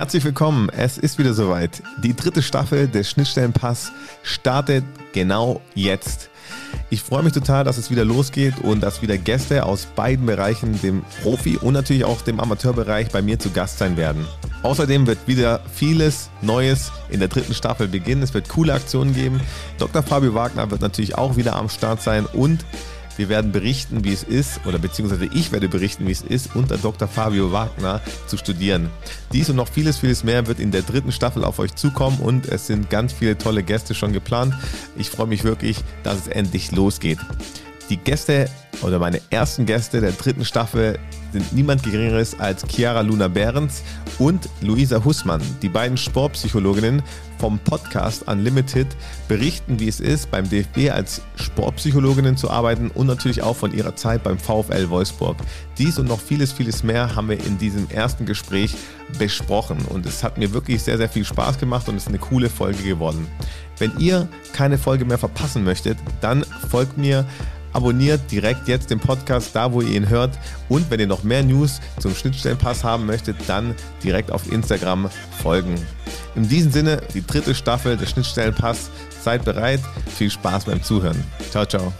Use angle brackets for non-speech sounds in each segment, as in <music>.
Herzlich willkommen. Es ist wieder soweit. Die dritte Staffel des Schnittstellenpass startet genau jetzt. Ich freue mich total, dass es wieder losgeht und dass wieder Gäste aus beiden Bereichen, dem Profi- und natürlich auch dem Amateurbereich, bei mir zu Gast sein werden. Außerdem wird wieder vieles Neues in der dritten Staffel beginnen. Es wird coole Aktionen geben. Dr. Fabio Wagner wird natürlich auch wieder am Start sein und wir werden berichten, wie es ist, oder beziehungsweise ich werde berichten, wie es ist, unter Dr. Fabio Wagner zu studieren. Dies und noch vieles, vieles mehr wird in der dritten Staffel auf euch zukommen und es sind ganz viele tolle Gäste schon geplant. Ich freue mich wirklich, dass es endlich losgeht. Die Gäste oder meine ersten Gäste der dritten Staffel sind niemand Geringeres als Chiara Luna Behrens und Luisa Hussmann. Die beiden Sportpsychologinnen vom Podcast Unlimited berichten, wie es ist, beim DFB als Sportpsychologinnen zu arbeiten und natürlich auch von ihrer Zeit beim VfL Wolfsburg. Dies und noch vieles, vieles mehr haben wir in diesem ersten Gespräch besprochen und es hat mir wirklich sehr, sehr viel Spaß gemacht und es ist eine coole Folge geworden. Wenn ihr keine Folge mehr verpassen möchtet, dann folgt mir abonniert direkt jetzt den Podcast da, wo ihr ihn hört. Und wenn ihr noch mehr News zum Schnittstellenpass haben möchtet, dann direkt auf Instagram folgen. In diesem Sinne, die dritte Staffel des Schnittstellenpass. Seid bereit. Viel Spaß beim Zuhören. Ciao, ciao.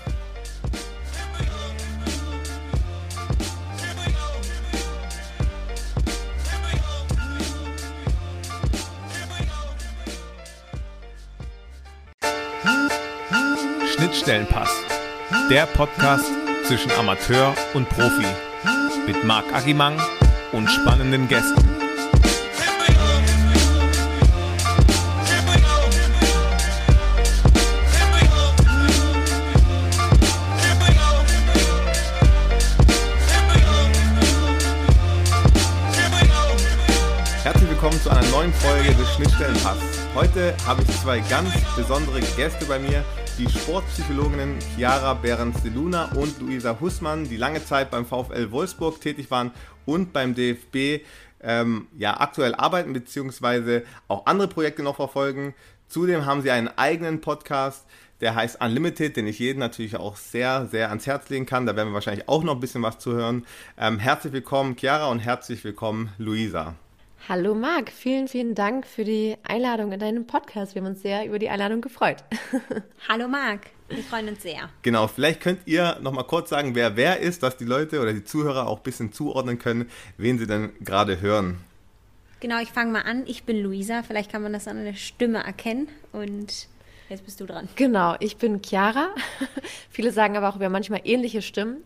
Schnittstellenpass. Der Podcast zwischen Amateur und Profi. Mit Marc Agimang und spannenden Gästen. Herzlich willkommen zu einer neuen Folge des Schnittstellenpass. Heute habe ich zwei ganz besondere Gäste bei mir, die Sportpsychologinnen Chiara Behrens de Luna und Luisa Hussmann, die lange Zeit beim VfL Wolfsburg tätig waren und beim DFB ähm, ja, aktuell arbeiten bzw. auch andere Projekte noch verfolgen. Zudem haben sie einen eigenen Podcast, der heißt Unlimited, den ich jedem natürlich auch sehr, sehr ans Herz legen kann. Da werden wir wahrscheinlich auch noch ein bisschen was zu hören. Ähm, herzlich willkommen, Chiara, und herzlich willkommen, Luisa. Hallo Marc, vielen, vielen Dank für die Einladung in deinen Podcast. Wir haben uns sehr über die Einladung gefreut. <laughs> Hallo Marc, wir freuen uns sehr. Genau, vielleicht könnt ihr noch mal kurz sagen, wer wer ist, dass die Leute oder die Zuhörer auch ein bisschen zuordnen können, wen sie denn gerade hören. Genau, ich fange mal an. Ich bin Luisa. Vielleicht kann man das an der Stimme erkennen. Und jetzt bist du dran. Genau, ich bin Chiara. <laughs> Viele sagen aber auch, wir haben manchmal ähnliche Stimmen.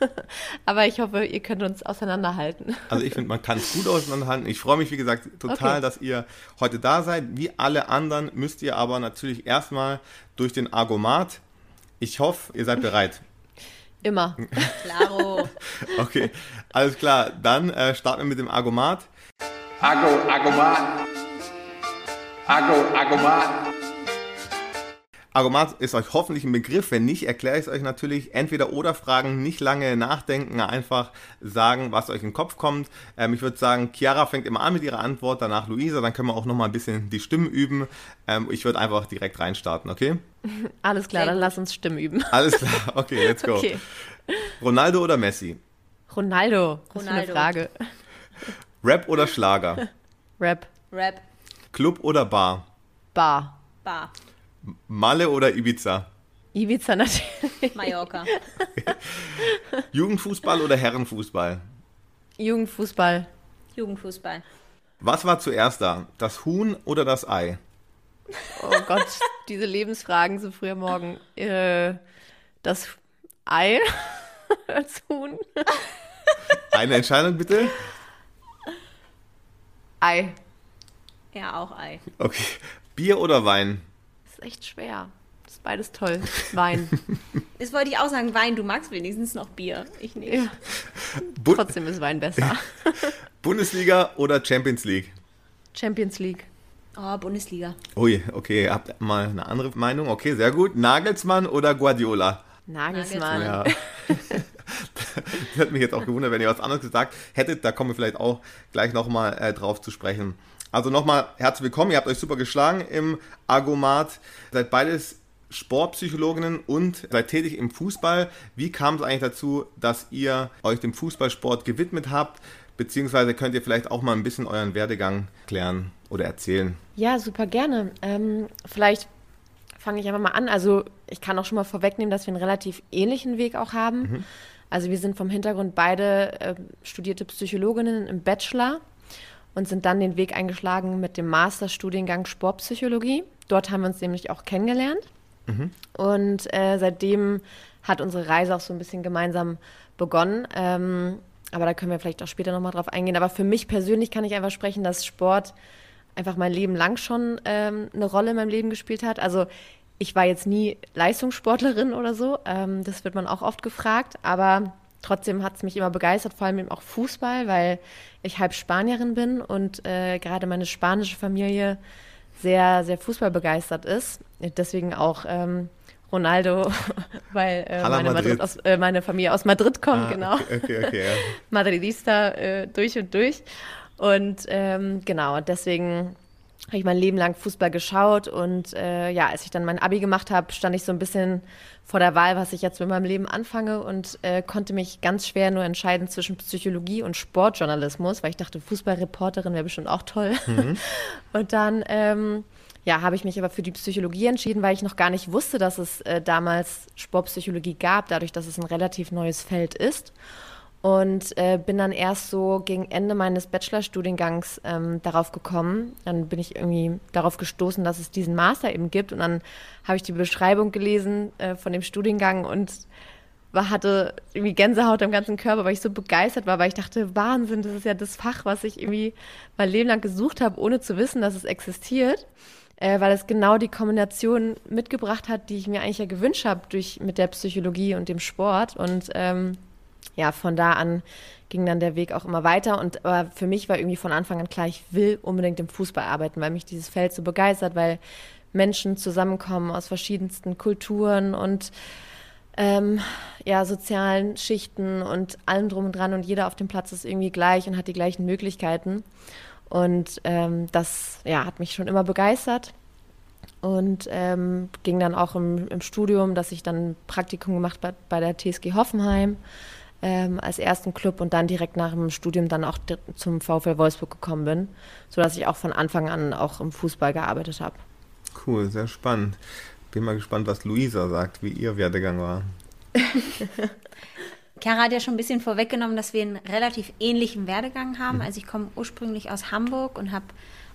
<laughs> aber ich hoffe, ihr könnt uns auseinanderhalten. <laughs> Also ich finde, man kann es gut auseinanderhalten. Ich freue mich, wie gesagt, total, okay. dass ihr heute da seid. Wie alle anderen müsst ihr aber natürlich erstmal durch den Argomat. Ich hoffe, ihr seid bereit. Immer. Claro. okay, alles klar. Dann äh, starten wir mit dem Argomat. Argo, Argomat. Argo, Argomat. Argomat ist euch hoffentlich ein Begriff. Wenn nicht, erkläre ich es euch natürlich. Entweder oder Fragen, nicht lange nachdenken, einfach sagen, was euch in den Kopf kommt. Ähm, ich würde sagen, Chiara fängt immer an mit ihrer Antwort, danach Luisa, dann können wir auch nochmal ein bisschen die Stimmen üben. Ähm, ich würde einfach direkt reinstarten, okay? <laughs> Alles klar, dann lass uns Stimmen üben. <laughs> Alles klar, okay, let's go. Okay. Ronaldo oder Messi? Ronaldo, was Ronaldo. für eine Frage. Rap oder Schlager? <laughs> Rap. Rap. Club oder Bar? Bar. Bar. Malle oder Ibiza? Ibiza natürlich. Mallorca. <laughs> Jugendfußball oder Herrenfußball? Jugendfußball. Jugendfußball. Was war zuerst da? Das Huhn oder das Ei? Oh Gott, diese Lebensfragen so früh am Morgen. Äh, das Ei <laughs> als Huhn. Eine Entscheidung bitte. Ei. Ja, auch Ei. Okay. Bier oder Wein? Echt schwer. Das ist beides toll. Wein. <laughs> Das wollte ich auch sagen, Wein. Du magst wenigstens noch Bier. Ich nicht. Ja. Trotzdem ist Wein besser. <laughs> Bundesliga oder Champions League? Champions League. Oh, Bundesliga. Ui, okay, habt mal eine andere Meinung. Okay, sehr gut. Nagelsmann oder Guardiola? Nagelsmann. Ja. <laughs> das hätte mich jetzt auch gewundert, wenn ihr was anderes gesagt hättet. Da kommen wir vielleicht auch gleich nochmal äh, drauf zu sprechen. Also nochmal herzlich willkommen. Ihr habt euch super geschlagen im Argomat. Seid beides Sportpsychologinnen und seid tätig im Fußball. Wie kam es eigentlich dazu, dass ihr euch dem Fußballsport gewidmet habt? beziehungsweise könnt ihr vielleicht auch mal ein bisschen euren Werdegang klären oder erzählen. Ja, super gerne. Ähm, vielleicht fange ich einfach mal an. Also ich kann auch schon mal vorwegnehmen, dass wir einen relativ ähnlichen Weg auch haben. Mhm. Also wir sind vom Hintergrund beide äh, studierte Psychologinnen im Bachelor und sind dann den Weg eingeschlagen mit dem Masterstudiengang Sportpsychologie. Dort haben wir uns nämlich auch kennengelernt. Mhm. Und äh, seitdem hat unsere Reise auch so ein bisschen gemeinsam begonnen. Ähm, aber da können wir vielleicht auch später nochmal drauf eingehen. Aber für mich persönlich kann ich einfach sprechen, dass Sport einfach mein Leben lang schon ähm, eine Rolle in meinem Leben gespielt hat. Also ich war jetzt nie Leistungssportlerin oder so. Ähm, das wird man auch oft gefragt. Aber trotzdem hat es mich immer begeistert, vor allem eben auch Fußball, weil ich halb Spanierin bin und äh, gerade meine spanische Familie sehr, sehr fußballbegeistert ist. Deswegen auch ähm, Ronaldo, <laughs> weil äh, meine, Madrid aus, äh, meine, Familie aus Madrid kommt, ah, genau. Okay, okay, okay, ja. <laughs> Madridista äh, durch und durch. Und ähm, genau, deswegen habe ich mein Leben lang Fußball geschaut und äh, ja, als ich dann mein Abi gemacht habe, stand ich so ein bisschen vor der Wahl, was ich jetzt mit meinem Leben anfange und äh, konnte mich ganz schwer nur entscheiden zwischen Psychologie und Sportjournalismus, weil ich dachte, Fußballreporterin wäre bestimmt auch toll. Mhm. <laughs> Und dann ähm, ja, habe ich mich aber für die Psychologie entschieden, weil ich noch gar nicht wusste, dass es äh, damals Sportpsychologie gab, dadurch, dass es ein relativ neues Feld ist. Und äh, bin dann erst so gegen Ende meines Bachelorstudiengangs ähm, darauf gekommen. Dann bin ich irgendwie darauf gestoßen, dass es diesen Master eben gibt. Und dann habe ich die Beschreibung gelesen äh, von dem Studiengang und war, hatte irgendwie Gänsehaut am ganzen Körper, weil ich so begeistert war, weil ich dachte, Wahnsinn, das ist ja das Fach, was ich irgendwie mein Leben lang gesucht habe, ohne zu wissen, dass es existiert. Äh, weil es genau die Kombination mitgebracht hat, die ich mir eigentlich ja gewünscht habe mit der Psychologie und dem Sport. Und ähm, ja, von da an ging dann der Weg auch immer weiter. Und aber für mich war irgendwie von Anfang an klar, ich will unbedingt im Fußball arbeiten, weil mich dieses Feld so begeistert, weil Menschen zusammenkommen aus verschiedensten Kulturen und ähm, ja, sozialen Schichten und allem drum und dran und jeder auf dem Platz ist irgendwie gleich und hat die gleichen Möglichkeiten. Und ähm, das ja, hat mich schon immer begeistert und ähm, ging dann auch im, im, Studium, dass ich dann Praktikum gemacht bei, bei der TSG Hoffenheim ähm, als ersten Club und dann direkt nach dem Studium dann auch zum VfL Wolfsburg gekommen bin, sodass ich auch von Anfang an auch im Fußball gearbeitet habe. Cool, sehr spannend. Bin mal gespannt, was Luisa sagt, wie ihr Werdegang war. <laughs> Chiara hat ja schon ein bisschen vorweggenommen, dass wir einen relativ ähnlichen Werdegang haben. Mhm. Also ich komme ursprünglich aus Hamburg und habe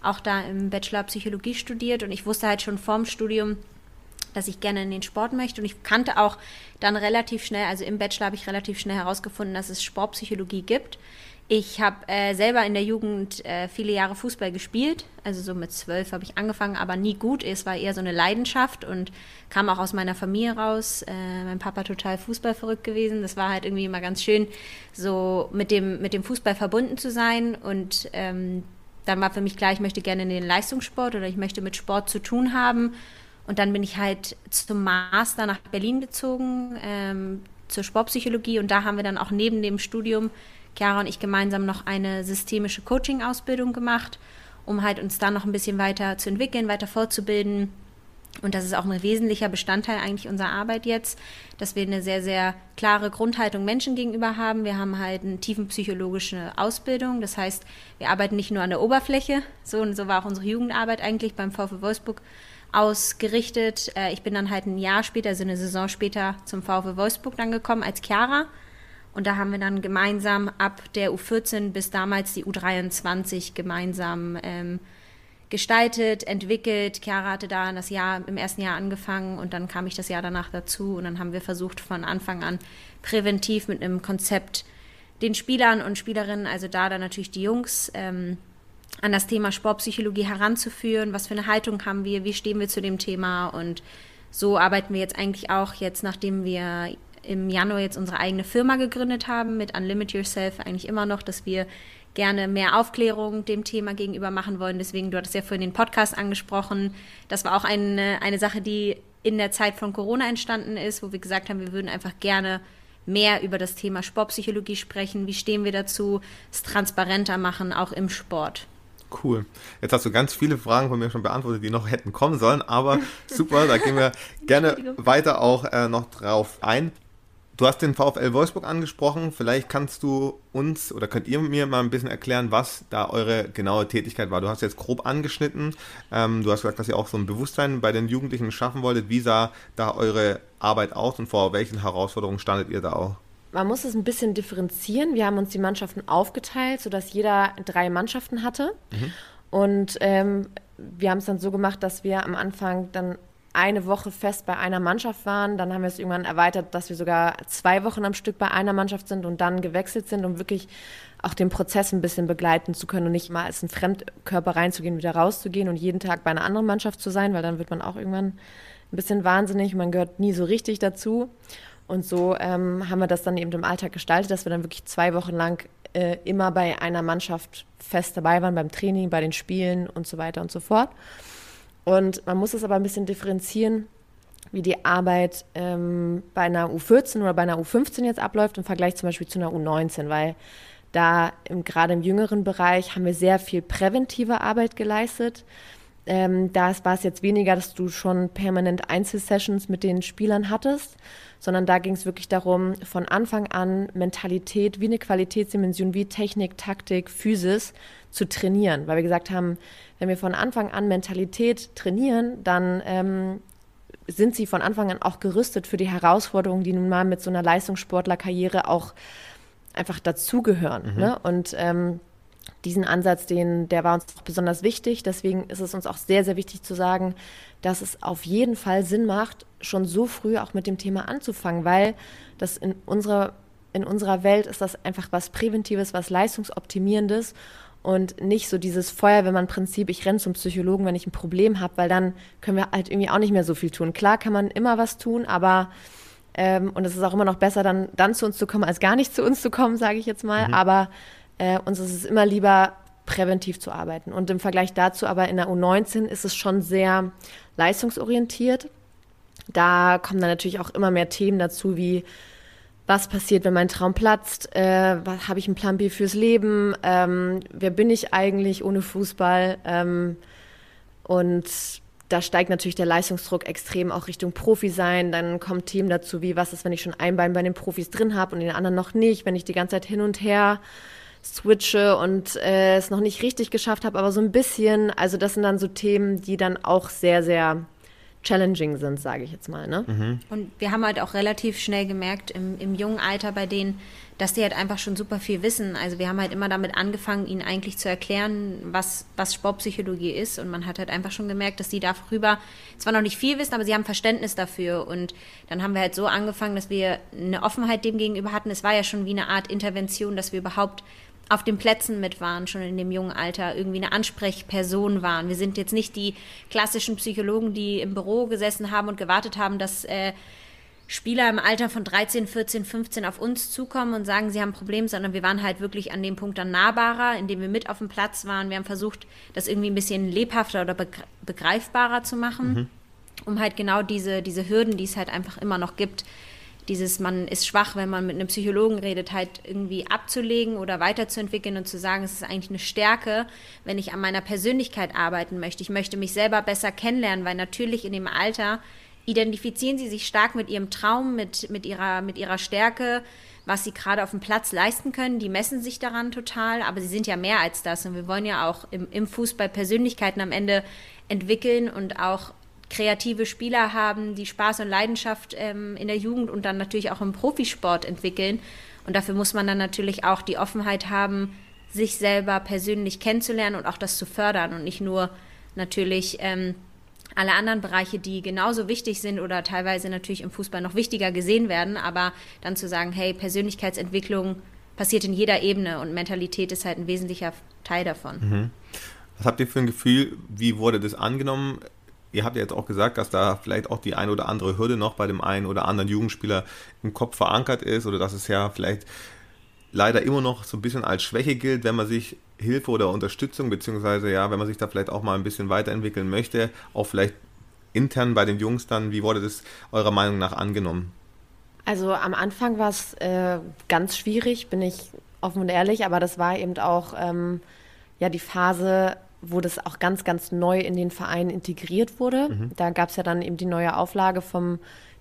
auch da im Bachelor Psychologie studiert und ich wusste halt schon vorm Studium, dass ich gerne in den Sport möchte. Und ich kannte auch dann relativ schnell, also im Bachelor habe ich relativ schnell herausgefunden, dass es Sportpsychologie gibt. Ich habe äh, selber in der Jugend äh, viele Jahre Fußball gespielt. Also so mit zwölf habe ich angefangen, aber nie gut. Es war eher so eine Leidenschaft und kam auch aus meiner Familie raus. Äh, mein Papa total Fußball verrückt gewesen. Das war halt irgendwie immer ganz schön, so mit dem, mit dem Fußball verbunden zu sein. Und ähm, dann war für mich klar, ich möchte gerne in den Leistungssport oder ich möchte mit Sport zu tun haben. Und dann bin ich halt zum Master nach Berlin gezogen, ähm, zur Sportpsychologie. Und da haben wir dann auch neben dem Studium, Chiara und ich gemeinsam noch eine systemische Coaching-Ausbildung gemacht, um halt uns da noch ein bisschen weiter zu entwickeln, weiter fortzubilden. Und das ist auch ein wesentlicher Bestandteil eigentlich unserer Arbeit jetzt, dass wir eine sehr, sehr klare Grundhaltung Menschen gegenüber haben. Wir haben halt eine tiefenpsychologische Ausbildung. Das heißt, wir arbeiten nicht nur an der Oberfläche. So und so war auch unsere Jugendarbeit eigentlich beim VfW Wolfsburg ausgerichtet. Äh, ich bin dann halt ein Jahr später, also eine Saison später zum VfW Wolfsburg dann gekommen als Chiara. Und da haben wir dann gemeinsam ab der U14 bis damals die U23 gemeinsam ähm, gestaltet, entwickelt. Chiara hatte da das Jahr im ersten Jahr angefangen und dann kam ich das Jahr danach dazu und dann haben wir versucht von Anfang an präventiv mit einem Konzept den Spielern und Spielerinnen, also da dann natürlich die Jungs, ähm, an das Thema Sportpsychologie heranzuführen. Was für eine Haltung haben wir? Wie stehen wir zu dem Thema? Und so arbeiten wir jetzt eigentlich auch jetzt, nachdem wir im Januar jetzt unsere eigene Firma gegründet haben mit Unlimit Yourself, eigentlich immer noch, dass wir gerne mehr Aufklärung dem Thema gegenüber machen wollen. Deswegen, du hattest ja vorhin den Podcast angesprochen. Das war auch eine, eine Sache, die in der Zeit von Corona entstanden ist, wo wir gesagt haben, wir würden einfach gerne mehr über das Thema Sportpsychologie sprechen. Wie stehen wir dazu? Es transparenter machen, auch im Sport. Cool. Jetzt hast du ganz viele Fragen von mir schon beantwortet, die noch hätten kommen sollen, aber <laughs> super, da gehen wir gerne weiter auch äh, noch drauf ein. Du hast den VfL Wolfsburg angesprochen. Vielleicht kannst du uns oder könnt ihr mir mal ein bisschen erklären, was da eure genaue Tätigkeit war. Du hast jetzt grob angeschnitten. Ähm, du hast gesagt, dass ihr auch so ein Bewusstsein bei den Jugendlichen schaffen wolltet. Wie sah da eure Arbeit aus und vor welchen Herausforderungen standet ihr da auch? Man muss es ein bisschen differenzieren. Wir haben uns die Mannschaften aufgeteilt, sodass jeder drei Mannschaften hatte. Mhm. Und ähm, wir haben es dann so gemacht, dass wir am Anfang dann eine Woche fest bei einer Mannschaft waren. Dann haben wir es irgendwann erweitert, dass wir sogar zwei Wochen am Stück bei einer Mannschaft sind und dann gewechselt sind, um wirklich auch den Prozess ein bisschen begleiten zu können und nicht mal als ein Fremdkörper reinzugehen, wieder rauszugehen und jeden Tag bei einer anderen Mannschaft zu sein, weil dann wird man auch irgendwann ein bisschen wahnsinnig. Man gehört nie so richtig dazu. Und so ähm, haben wir das dann eben im Alltag gestaltet, dass wir dann wirklich zwei Wochen lang äh, immer bei einer Mannschaft fest dabei waren, beim Training, bei den Spielen und so weiter und so fort. Und man muss es aber ein bisschen differenzieren, wie die Arbeit ähm, bei einer U14 oder bei einer U15 jetzt abläuft im Vergleich zum Beispiel zu einer U19, weil da gerade im jüngeren Bereich haben wir sehr viel präventive Arbeit geleistet. Ähm, da war es jetzt weniger, dass du schon permanent Einzelsessions mit den Spielern hattest, sondern da ging es wirklich darum, von Anfang an Mentalität wie eine Qualitätsdimension, wie Technik, Taktik, Physis zu trainieren, weil wir gesagt haben, wenn wir von Anfang an Mentalität trainieren, dann ähm, sind sie von Anfang an auch gerüstet für die Herausforderungen, die nun mal mit so einer Leistungssportlerkarriere auch einfach dazugehören. Mhm. Ne? Und ähm, diesen Ansatz, den, der war uns besonders wichtig. Deswegen ist es uns auch sehr, sehr wichtig zu sagen, dass es auf jeden Fall Sinn macht, schon so früh auch mit dem Thema anzufangen, weil das in unserer, in unserer Welt ist das einfach was Präventives, was Leistungsoptimierendes und nicht so dieses Feuerwehrmann-Prinzip, ich renne zum Psychologen, wenn ich ein Problem habe, weil dann können wir halt irgendwie auch nicht mehr so viel tun. Klar kann man immer was tun, aber ähm, und es ist auch immer noch besser, dann, dann zu uns zu kommen, als gar nicht zu uns zu kommen, sage ich jetzt mal. Mhm. Aber äh, uns ist es immer lieber, präventiv zu arbeiten. Und im Vergleich dazu aber in der U19 ist es schon sehr leistungsorientiert. Da kommen dann natürlich auch immer mehr Themen dazu, wie was passiert, wenn mein Traum platzt, äh, was habe ich einen Plan B fürs Leben, ähm, wer bin ich eigentlich ohne Fußball ähm, und da steigt natürlich der Leistungsdruck extrem auch Richtung Profi sein. Dann kommen Themen dazu wie, was ist, wenn ich schon ein Bein bei den Profis drin habe und den anderen noch nicht, wenn ich die ganze Zeit hin und her switche und äh, es noch nicht richtig geschafft habe, aber so ein bisschen. Also das sind dann so Themen, die dann auch sehr, sehr challenging sind, sage ich jetzt mal. Ne? Mhm. Und wir haben halt auch relativ schnell gemerkt im, im jungen Alter bei denen, dass die halt einfach schon super viel wissen. Also wir haben halt immer damit angefangen, ihnen eigentlich zu erklären, was, was Sportpsychologie ist. Und man hat halt einfach schon gemerkt, dass die darüber zwar noch nicht viel wissen, aber sie haben Verständnis dafür. Und dann haben wir halt so angefangen, dass wir eine Offenheit dem gegenüber hatten. Es war ja schon wie eine Art Intervention, dass wir überhaupt auf den Plätzen mit waren, schon in dem jungen Alter, irgendwie eine Ansprechperson waren. Wir sind jetzt nicht die klassischen Psychologen, die im Büro gesessen haben und gewartet haben, dass äh, Spieler im Alter von 13, 14, 15 auf uns zukommen und sagen, sie haben ein Problem, sondern wir waren halt wirklich an dem Punkt dann nahbarer, indem wir mit auf dem Platz waren. Wir haben versucht, das irgendwie ein bisschen lebhafter oder begreifbarer zu machen, mhm. um halt genau diese, diese Hürden, die es halt einfach immer noch gibt, dieses, man ist schwach, wenn man mit einem Psychologen redet, halt irgendwie abzulegen oder weiterzuentwickeln und zu sagen, es ist eigentlich eine Stärke, wenn ich an meiner Persönlichkeit arbeiten möchte. Ich möchte mich selber besser kennenlernen, weil natürlich in dem Alter identifizieren sie sich stark mit ihrem Traum, mit, mit, ihrer, mit ihrer Stärke, was sie gerade auf dem Platz leisten können. Die messen sich daran total, aber sie sind ja mehr als das. Und wir wollen ja auch im, im Fußball Persönlichkeiten am Ende entwickeln und auch kreative Spieler haben, die Spaß und Leidenschaft ähm, in der Jugend und dann natürlich auch im Profisport entwickeln. Und dafür muss man dann natürlich auch die Offenheit haben, sich selber persönlich kennenzulernen und auch das zu fördern und nicht nur natürlich ähm, alle anderen Bereiche, die genauso wichtig sind oder teilweise natürlich im Fußball noch wichtiger gesehen werden, aber dann zu sagen, hey, Persönlichkeitsentwicklung passiert in jeder Ebene und Mentalität ist halt ein wesentlicher Teil davon. Mhm. Was habt ihr für ein Gefühl, wie wurde das angenommen? Ihr habt ja jetzt auch gesagt, dass da vielleicht auch die ein oder andere Hürde noch bei dem einen oder anderen Jugendspieler im Kopf verankert ist oder dass es ja vielleicht leider immer noch so ein bisschen als Schwäche gilt, wenn man sich Hilfe oder Unterstützung, beziehungsweise ja, wenn man sich da vielleicht auch mal ein bisschen weiterentwickeln möchte, auch vielleicht intern bei den Jungs dann, wie wurde das eurer Meinung nach angenommen? Also am Anfang war es äh, ganz schwierig, bin ich offen und ehrlich, aber das war eben auch ähm, ja die Phase, wo das auch ganz, ganz neu in den Verein integriert wurde. Mhm. Da gab es ja dann eben die neue Auflage vom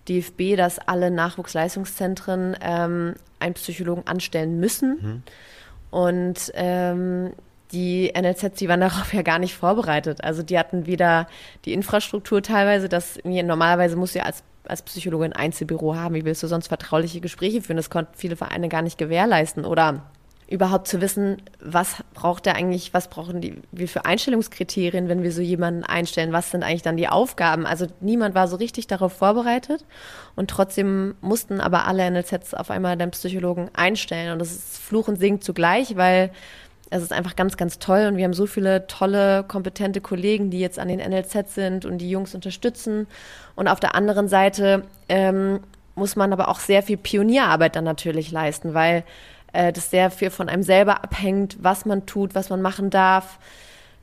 DFB, dass alle Nachwuchsleistungszentren ähm, einen Psychologen anstellen müssen. Mhm. Und ähm, die NLZ, die waren <laughs> darauf ja gar nicht vorbereitet. Also die hatten wieder die Infrastruktur teilweise, dass normalerweise muss ja als, als Psychologe ein Einzelbüro haben. Wie willst du sonst vertrauliche Gespräche führen? Das konnten viele Vereine gar nicht gewährleisten. Oder überhaupt zu wissen, was braucht er eigentlich, was brauchen die, wie für Einstellungskriterien, wenn wir so jemanden einstellen, was sind eigentlich dann die Aufgaben? Also niemand war so richtig darauf vorbereitet und trotzdem mussten aber alle NLZs auf einmal den Psychologen einstellen und das ist Fluch und Segen zugleich, weil es ist einfach ganz, ganz toll und wir haben so viele tolle, kompetente Kollegen, die jetzt an den NLZ sind und die Jungs unterstützen. Und auf der anderen Seite ähm, muss man aber auch sehr viel Pionierarbeit dann natürlich leisten, weil äh, das sehr viel von einem selber abhängt, was man tut, was man machen darf.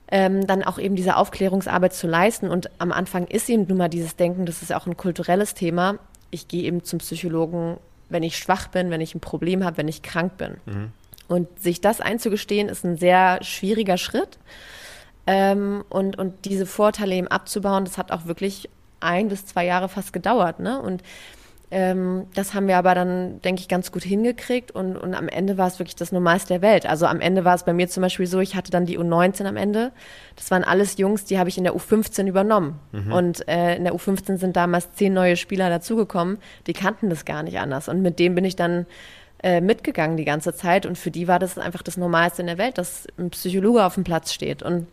Ähm, dann auch eben diese Aufklärungsarbeit zu leisten. Und am Anfang ist eben nun mal dieses Denken, das ist auch ein kulturelles Thema. Ich gehe eben zum Psychologen, wenn ich schwach bin, wenn ich ein Problem habe, wenn ich krank bin. Mhm. Und sich das einzugestehen, ist ein sehr schwieriger Schritt. Ähm, und, und diese Vorteile eben abzubauen, das hat auch wirklich ein bis zwei Jahre fast gedauert. Ne? Und ähm, das haben wir aber dann, denke ich, ganz gut hingekriegt und, und am Ende war es wirklich das Normalste der Welt. Also am Ende war es bei mir zum Beispiel so, ich hatte dann die U19 am Ende. Das waren alles Jungs, die habe ich in der U15 übernommen. Mhm. Und äh, in der U15 sind damals zehn neue Spieler dazugekommen, die kannten das gar nicht anders. Und mit dem bin ich dann äh, mitgegangen die ganze Zeit und für die war das einfach das Normalste in der Welt, dass ein Psychologe auf dem Platz steht. Und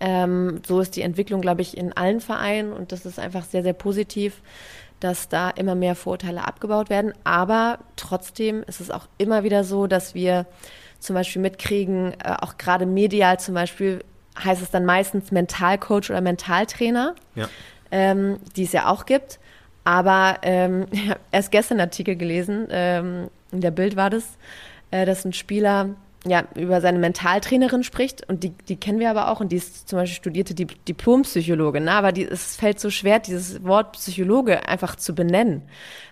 ähm, so ist die Entwicklung, glaube ich, in allen Vereinen und das ist einfach sehr, sehr positiv, dass da immer mehr Vorurteile abgebaut werden. Aber trotzdem ist es auch immer wieder so, dass wir zum Beispiel mitkriegen, äh, auch gerade medial zum Beispiel heißt es dann meistens Mentalcoach oder Mentaltrainer, ja. ähm, die es ja auch gibt. Aber ähm, <laughs> ich habe erst gestern einen Artikel gelesen, ähm, in der Bild war das, äh, dass ein Spieler ja, über seine Mentaltrainerin spricht und die, die kennen wir aber auch und die ist zum Beispiel studierte die Diplompsychologin, ne? aber die, es fällt so schwer, dieses Wort Psychologe einfach zu benennen,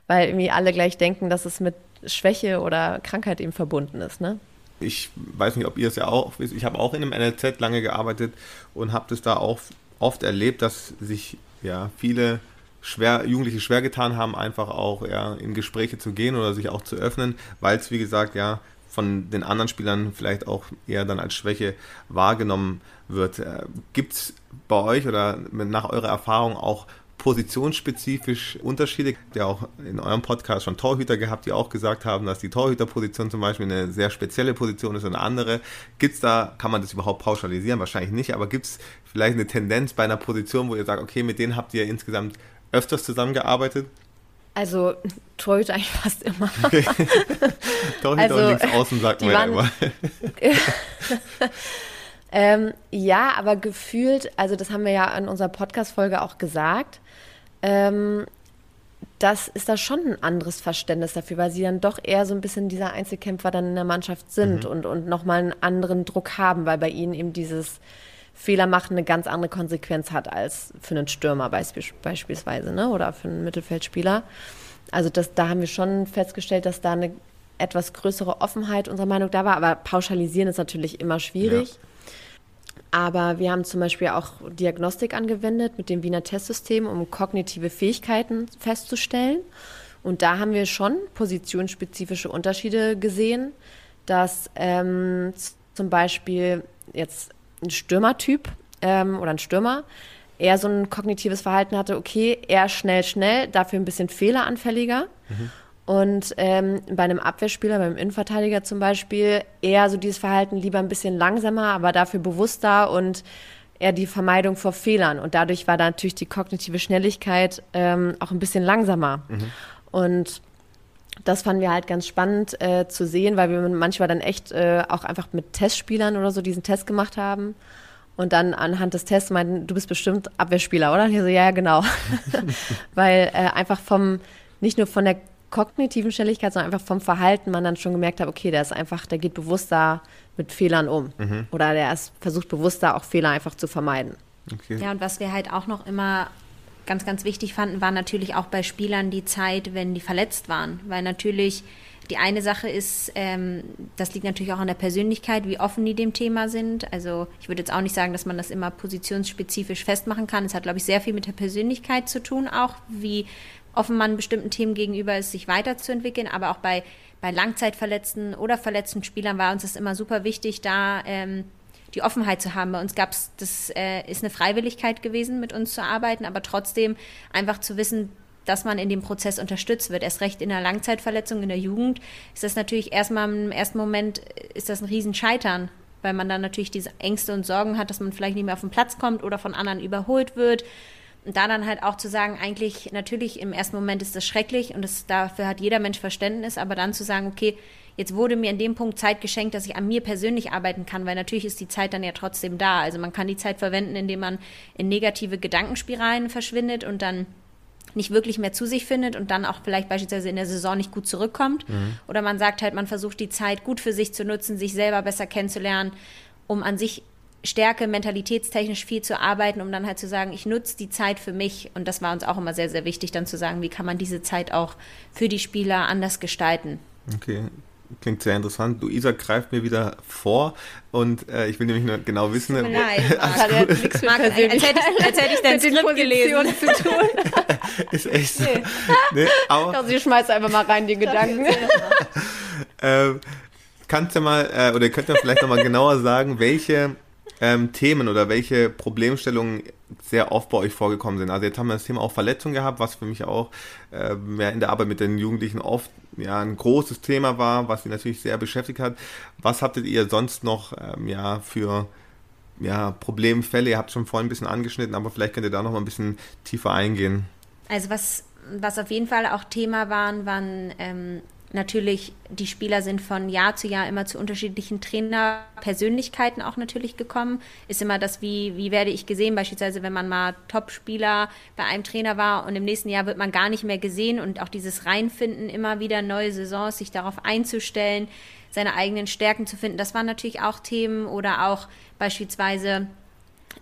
weil irgendwie alle gleich denken, dass es mit Schwäche oder Krankheit eben verbunden ist. Ne? Ich weiß nicht, ob ihr es ja auch wisst, ich habe auch in einem NLZ lange gearbeitet und habe das da auch oft erlebt, dass sich ja viele schwer, Jugendliche schwer getan haben, einfach auch ja, in Gespräche zu gehen oder sich auch zu öffnen, weil es, wie gesagt, ja, von den anderen Spielern vielleicht auch eher dann als Schwäche wahrgenommen wird. Äh, Gibt es bei euch oder nach eurer Erfahrung auch positionsspezifisch Unterschiede. Ja, auch in eurem Podcast schon Torhüter gehabt, die auch gesagt haben, dass die Torhüterposition zum Beispiel eine sehr spezielle Position ist und eine andere. Gibt es da, kann man das überhaupt pauschalisieren? Wahrscheinlich nicht, aber gibt es vielleicht eine Tendenz bei einer Position, wo ihr sagt, okay, mit denen habt ihr insgesamt öfters zusammengearbeitet? Also Torhüter eigentlich fast immer. Okay. <laughs> Torhüter also, links außen sagt man ja immer. <laughs> ähm, ja, aber gefühlt, also das haben wir ja in unserer Podcast-Folge auch gesagt, ähm, das ist da schon ein anderes Verständnis dafür, weil sie dann doch eher so ein bisschen dieser Einzelkämpfer dann in der Mannschaft sind mhm. und, und nochmal einen anderen Druck haben, weil bei ihnen eben dieses Fehler machen eine ganz andere Konsequenz hat als für einen Stürmer beispielsweise ne? oder für einen Mittelfeldspieler. Also das, da haben wir schon festgestellt, dass da eine etwas größere Offenheit unserer Meinung da war. Aber pauschalisieren ist natürlich immer schwierig. Ja. Aber wir haben zum Beispiel auch Diagnostik angewendet mit dem Wiener Testsystem, um kognitive Fähigkeiten festzustellen. Und da haben wir schon positionsspezifische Unterschiede gesehen, dass ähm, zum Beispiel jetzt ein Stürmertyp ähm, oder ein Stürmer eher so ein kognitives Verhalten hatte, okay, eher schnell, schnell, dafür ein bisschen fehleranfälliger. Mhm. Und ähm, bei einem Abwehrspieler, beim Innenverteidiger zum Beispiel, eher so dieses Verhalten lieber ein bisschen langsamer, aber dafür bewusster und eher die Vermeidung vor Fehlern. Und dadurch war da natürlich die kognitive Schnelligkeit ähm, auch ein bisschen langsamer. Mhm. Und das fanden wir halt ganz spannend äh, zu sehen, weil wir manchmal dann echt äh, auch einfach mit Testspielern oder so diesen Test gemacht haben. Und dann anhand des Tests meinten, du bist bestimmt Abwehrspieler, oder? Und ich so, ja, ja, genau. <laughs> <laughs> weil äh, einfach vom, nicht nur von der kognitiven Schnelligkeit, sondern einfach vom Verhalten man dann schon gemerkt hat, okay, der ist einfach, der geht bewusster mit Fehlern um. Mhm. Oder der ist, versucht bewusster auch Fehler einfach zu vermeiden. Okay. Ja, und was wir halt auch noch immer ganz, ganz wichtig fanden, war natürlich auch bei Spielern die Zeit, wenn die verletzt waren. Weil natürlich die eine Sache ist, ähm, das liegt natürlich auch an der Persönlichkeit, wie offen die dem Thema sind. Also ich würde jetzt auch nicht sagen, dass man das immer positionsspezifisch festmachen kann. Es hat, glaube ich, sehr viel mit der Persönlichkeit zu tun, auch wie offen man bestimmten Themen gegenüber ist, sich weiterzuentwickeln. Aber auch bei, bei Langzeitverletzten oder verletzten Spielern war uns das immer super wichtig, da ähm, die Offenheit zu haben. Bei uns gab es, das äh, ist eine Freiwilligkeit gewesen, mit uns zu arbeiten, aber trotzdem einfach zu wissen, dass man in dem Prozess unterstützt wird. Erst recht in der Langzeitverletzung in der Jugend ist das natürlich erstmal im ersten Moment ist das ein Riesenscheitern, weil man dann natürlich diese Ängste und Sorgen hat, dass man vielleicht nicht mehr auf den Platz kommt oder von anderen überholt wird. Und da dann halt auch zu sagen, eigentlich, natürlich im ersten Moment ist das schrecklich und das, dafür hat jeder Mensch Verständnis, aber dann zu sagen, okay, jetzt wurde mir in dem Punkt Zeit geschenkt, dass ich an mir persönlich arbeiten kann, weil natürlich ist die Zeit dann ja trotzdem da. Also man kann die Zeit verwenden, indem man in negative Gedankenspiralen verschwindet und dann nicht wirklich mehr zu sich findet und dann auch vielleicht beispielsweise in der Saison nicht gut zurückkommt. Mhm. Oder man sagt halt, man versucht die Zeit gut für sich zu nutzen, sich selber besser kennenzulernen, um an sich Stärke, mentalitätstechnisch viel zu arbeiten, um dann halt zu sagen, ich nutze die Zeit für mich. Und das war uns auch immer sehr, sehr wichtig, dann zu sagen, wie kann man diese Zeit auch für die Spieler anders gestalten. Okay, Klingt sehr interessant. Luisa greift mir wieder vor und äh, ich will nämlich nur genau wissen. Mir leid, <laughs> hat ja nichts mit als, hätte ich, als hätte ich dein <laughs> Skript gelesen. zu tun. <laughs> Ist echt so. Nee. Nee, aber, ich sie schmeißt einfach mal rein die Gedanken. ähm, kannst du mal, äh, oder könnt ihr vielleicht nochmal genauer sagen, welche ähm, Themen oder welche Problemstellungen sehr oft bei euch vorgekommen sind. Also jetzt haben wir das Thema auch Verletzung gehabt, was für mich auch äh, in der Arbeit mit den Jugendlichen oft ja ein großes Thema war, was sie natürlich sehr beschäftigt hat. Was habtet ihr sonst noch ähm, ja für ja, Problemfälle? Ihr habt schon vorhin ein bisschen angeschnitten, aber vielleicht könnt ihr da noch mal ein bisschen tiefer eingehen. Also was, was auf jeden Fall auch Thema waren, waren ähm, natürlich, die Spieler sind von Jahr zu Jahr immer zu unterschiedlichen Trainerpersönlichkeiten auch natürlich gekommen. Ist immer das, wie, wie werde ich gesehen, beispielsweise wenn man mal Top-Spieler bei einem Trainer war und im nächsten Jahr wird man gar nicht mehr gesehen und auch dieses Reinfinden, immer wieder neue Saisons, sich darauf einzustellen, seine eigenen Stärken zu finden, das waren natürlich auch Themen oder auch beispielsweise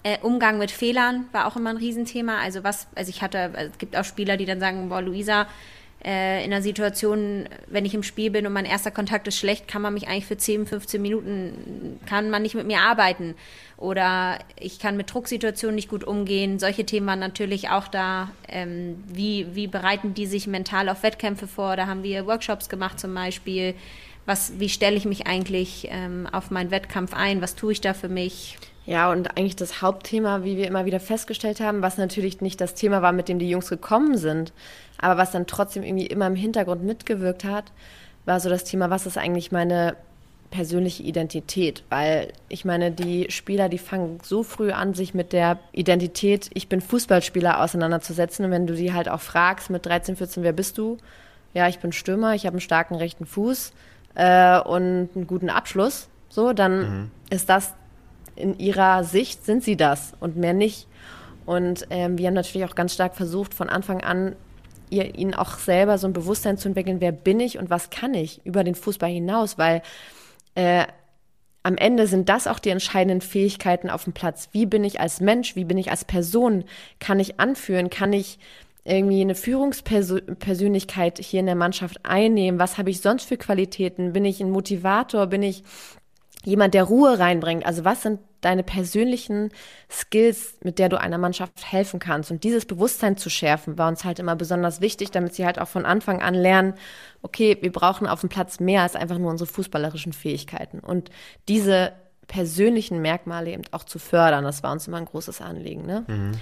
äh, Umgang mit Fehlern war auch immer ein Riesenthema. Also was, also ich hatte, es gibt auch Spieler, die dann sagen, boah, Luisa, äh, in einer Situation, wenn ich im Spiel bin und mein erster Kontakt ist schlecht, kann man mich eigentlich für 10, 15 Minuten, kann man nicht mit mir arbeiten. Oder ich kann mit Drucksituationen nicht gut umgehen. Solche Themen waren natürlich auch da. Ähm, wie, wie bereiten die sich mental auf Wettkämpfe vor? Da haben wir Workshops gemacht zum Beispiel. Was, wie stelle ich mich eigentlich ähm, auf meinen Wettkampf ein? Was tue ich da für mich? Ja, und eigentlich das Hauptthema, wie wir immer wieder festgestellt haben, was natürlich nicht das Thema war, mit dem die Jungs gekommen sind, aber was dann trotzdem irgendwie immer im Hintergrund mitgewirkt hat, war so das Thema, was ist eigentlich meine persönliche Identität? Weil ich meine, die Spieler, die fangen so früh an, sich mit der Identität, ich bin Fußballspieler, auseinanderzusetzen. Und wenn du sie halt auch fragst mit 13, 14, wer bist du? Ja, ich bin Stürmer, ich habe einen starken rechten Fuß äh, und einen guten Abschluss. So, dann mhm. ist das in ihrer Sicht sind sie das und mehr nicht. Und ähm, wir haben natürlich auch ganz stark versucht, von Anfang an ihr, ihnen auch selber so ein Bewusstsein zu entwickeln, wer bin ich und was kann ich über den Fußball hinaus, weil äh, am Ende sind das auch die entscheidenden Fähigkeiten auf dem Platz. Wie bin ich als Mensch, wie bin ich als Person, kann ich anführen, kann ich irgendwie eine Führungspersönlichkeit hier in der Mannschaft einnehmen, was habe ich sonst für Qualitäten, bin ich ein Motivator, bin ich jemand, der Ruhe reinbringt. Also was sind deine persönlichen Skills, mit der du einer Mannschaft helfen kannst? Und dieses Bewusstsein zu schärfen, war uns halt immer besonders wichtig, damit sie halt auch von Anfang an lernen, okay, wir brauchen auf dem Platz mehr als einfach nur unsere fußballerischen Fähigkeiten. Und diese persönlichen Merkmale eben auch zu fördern, das war uns immer ein großes Anliegen. Ne? Mhm.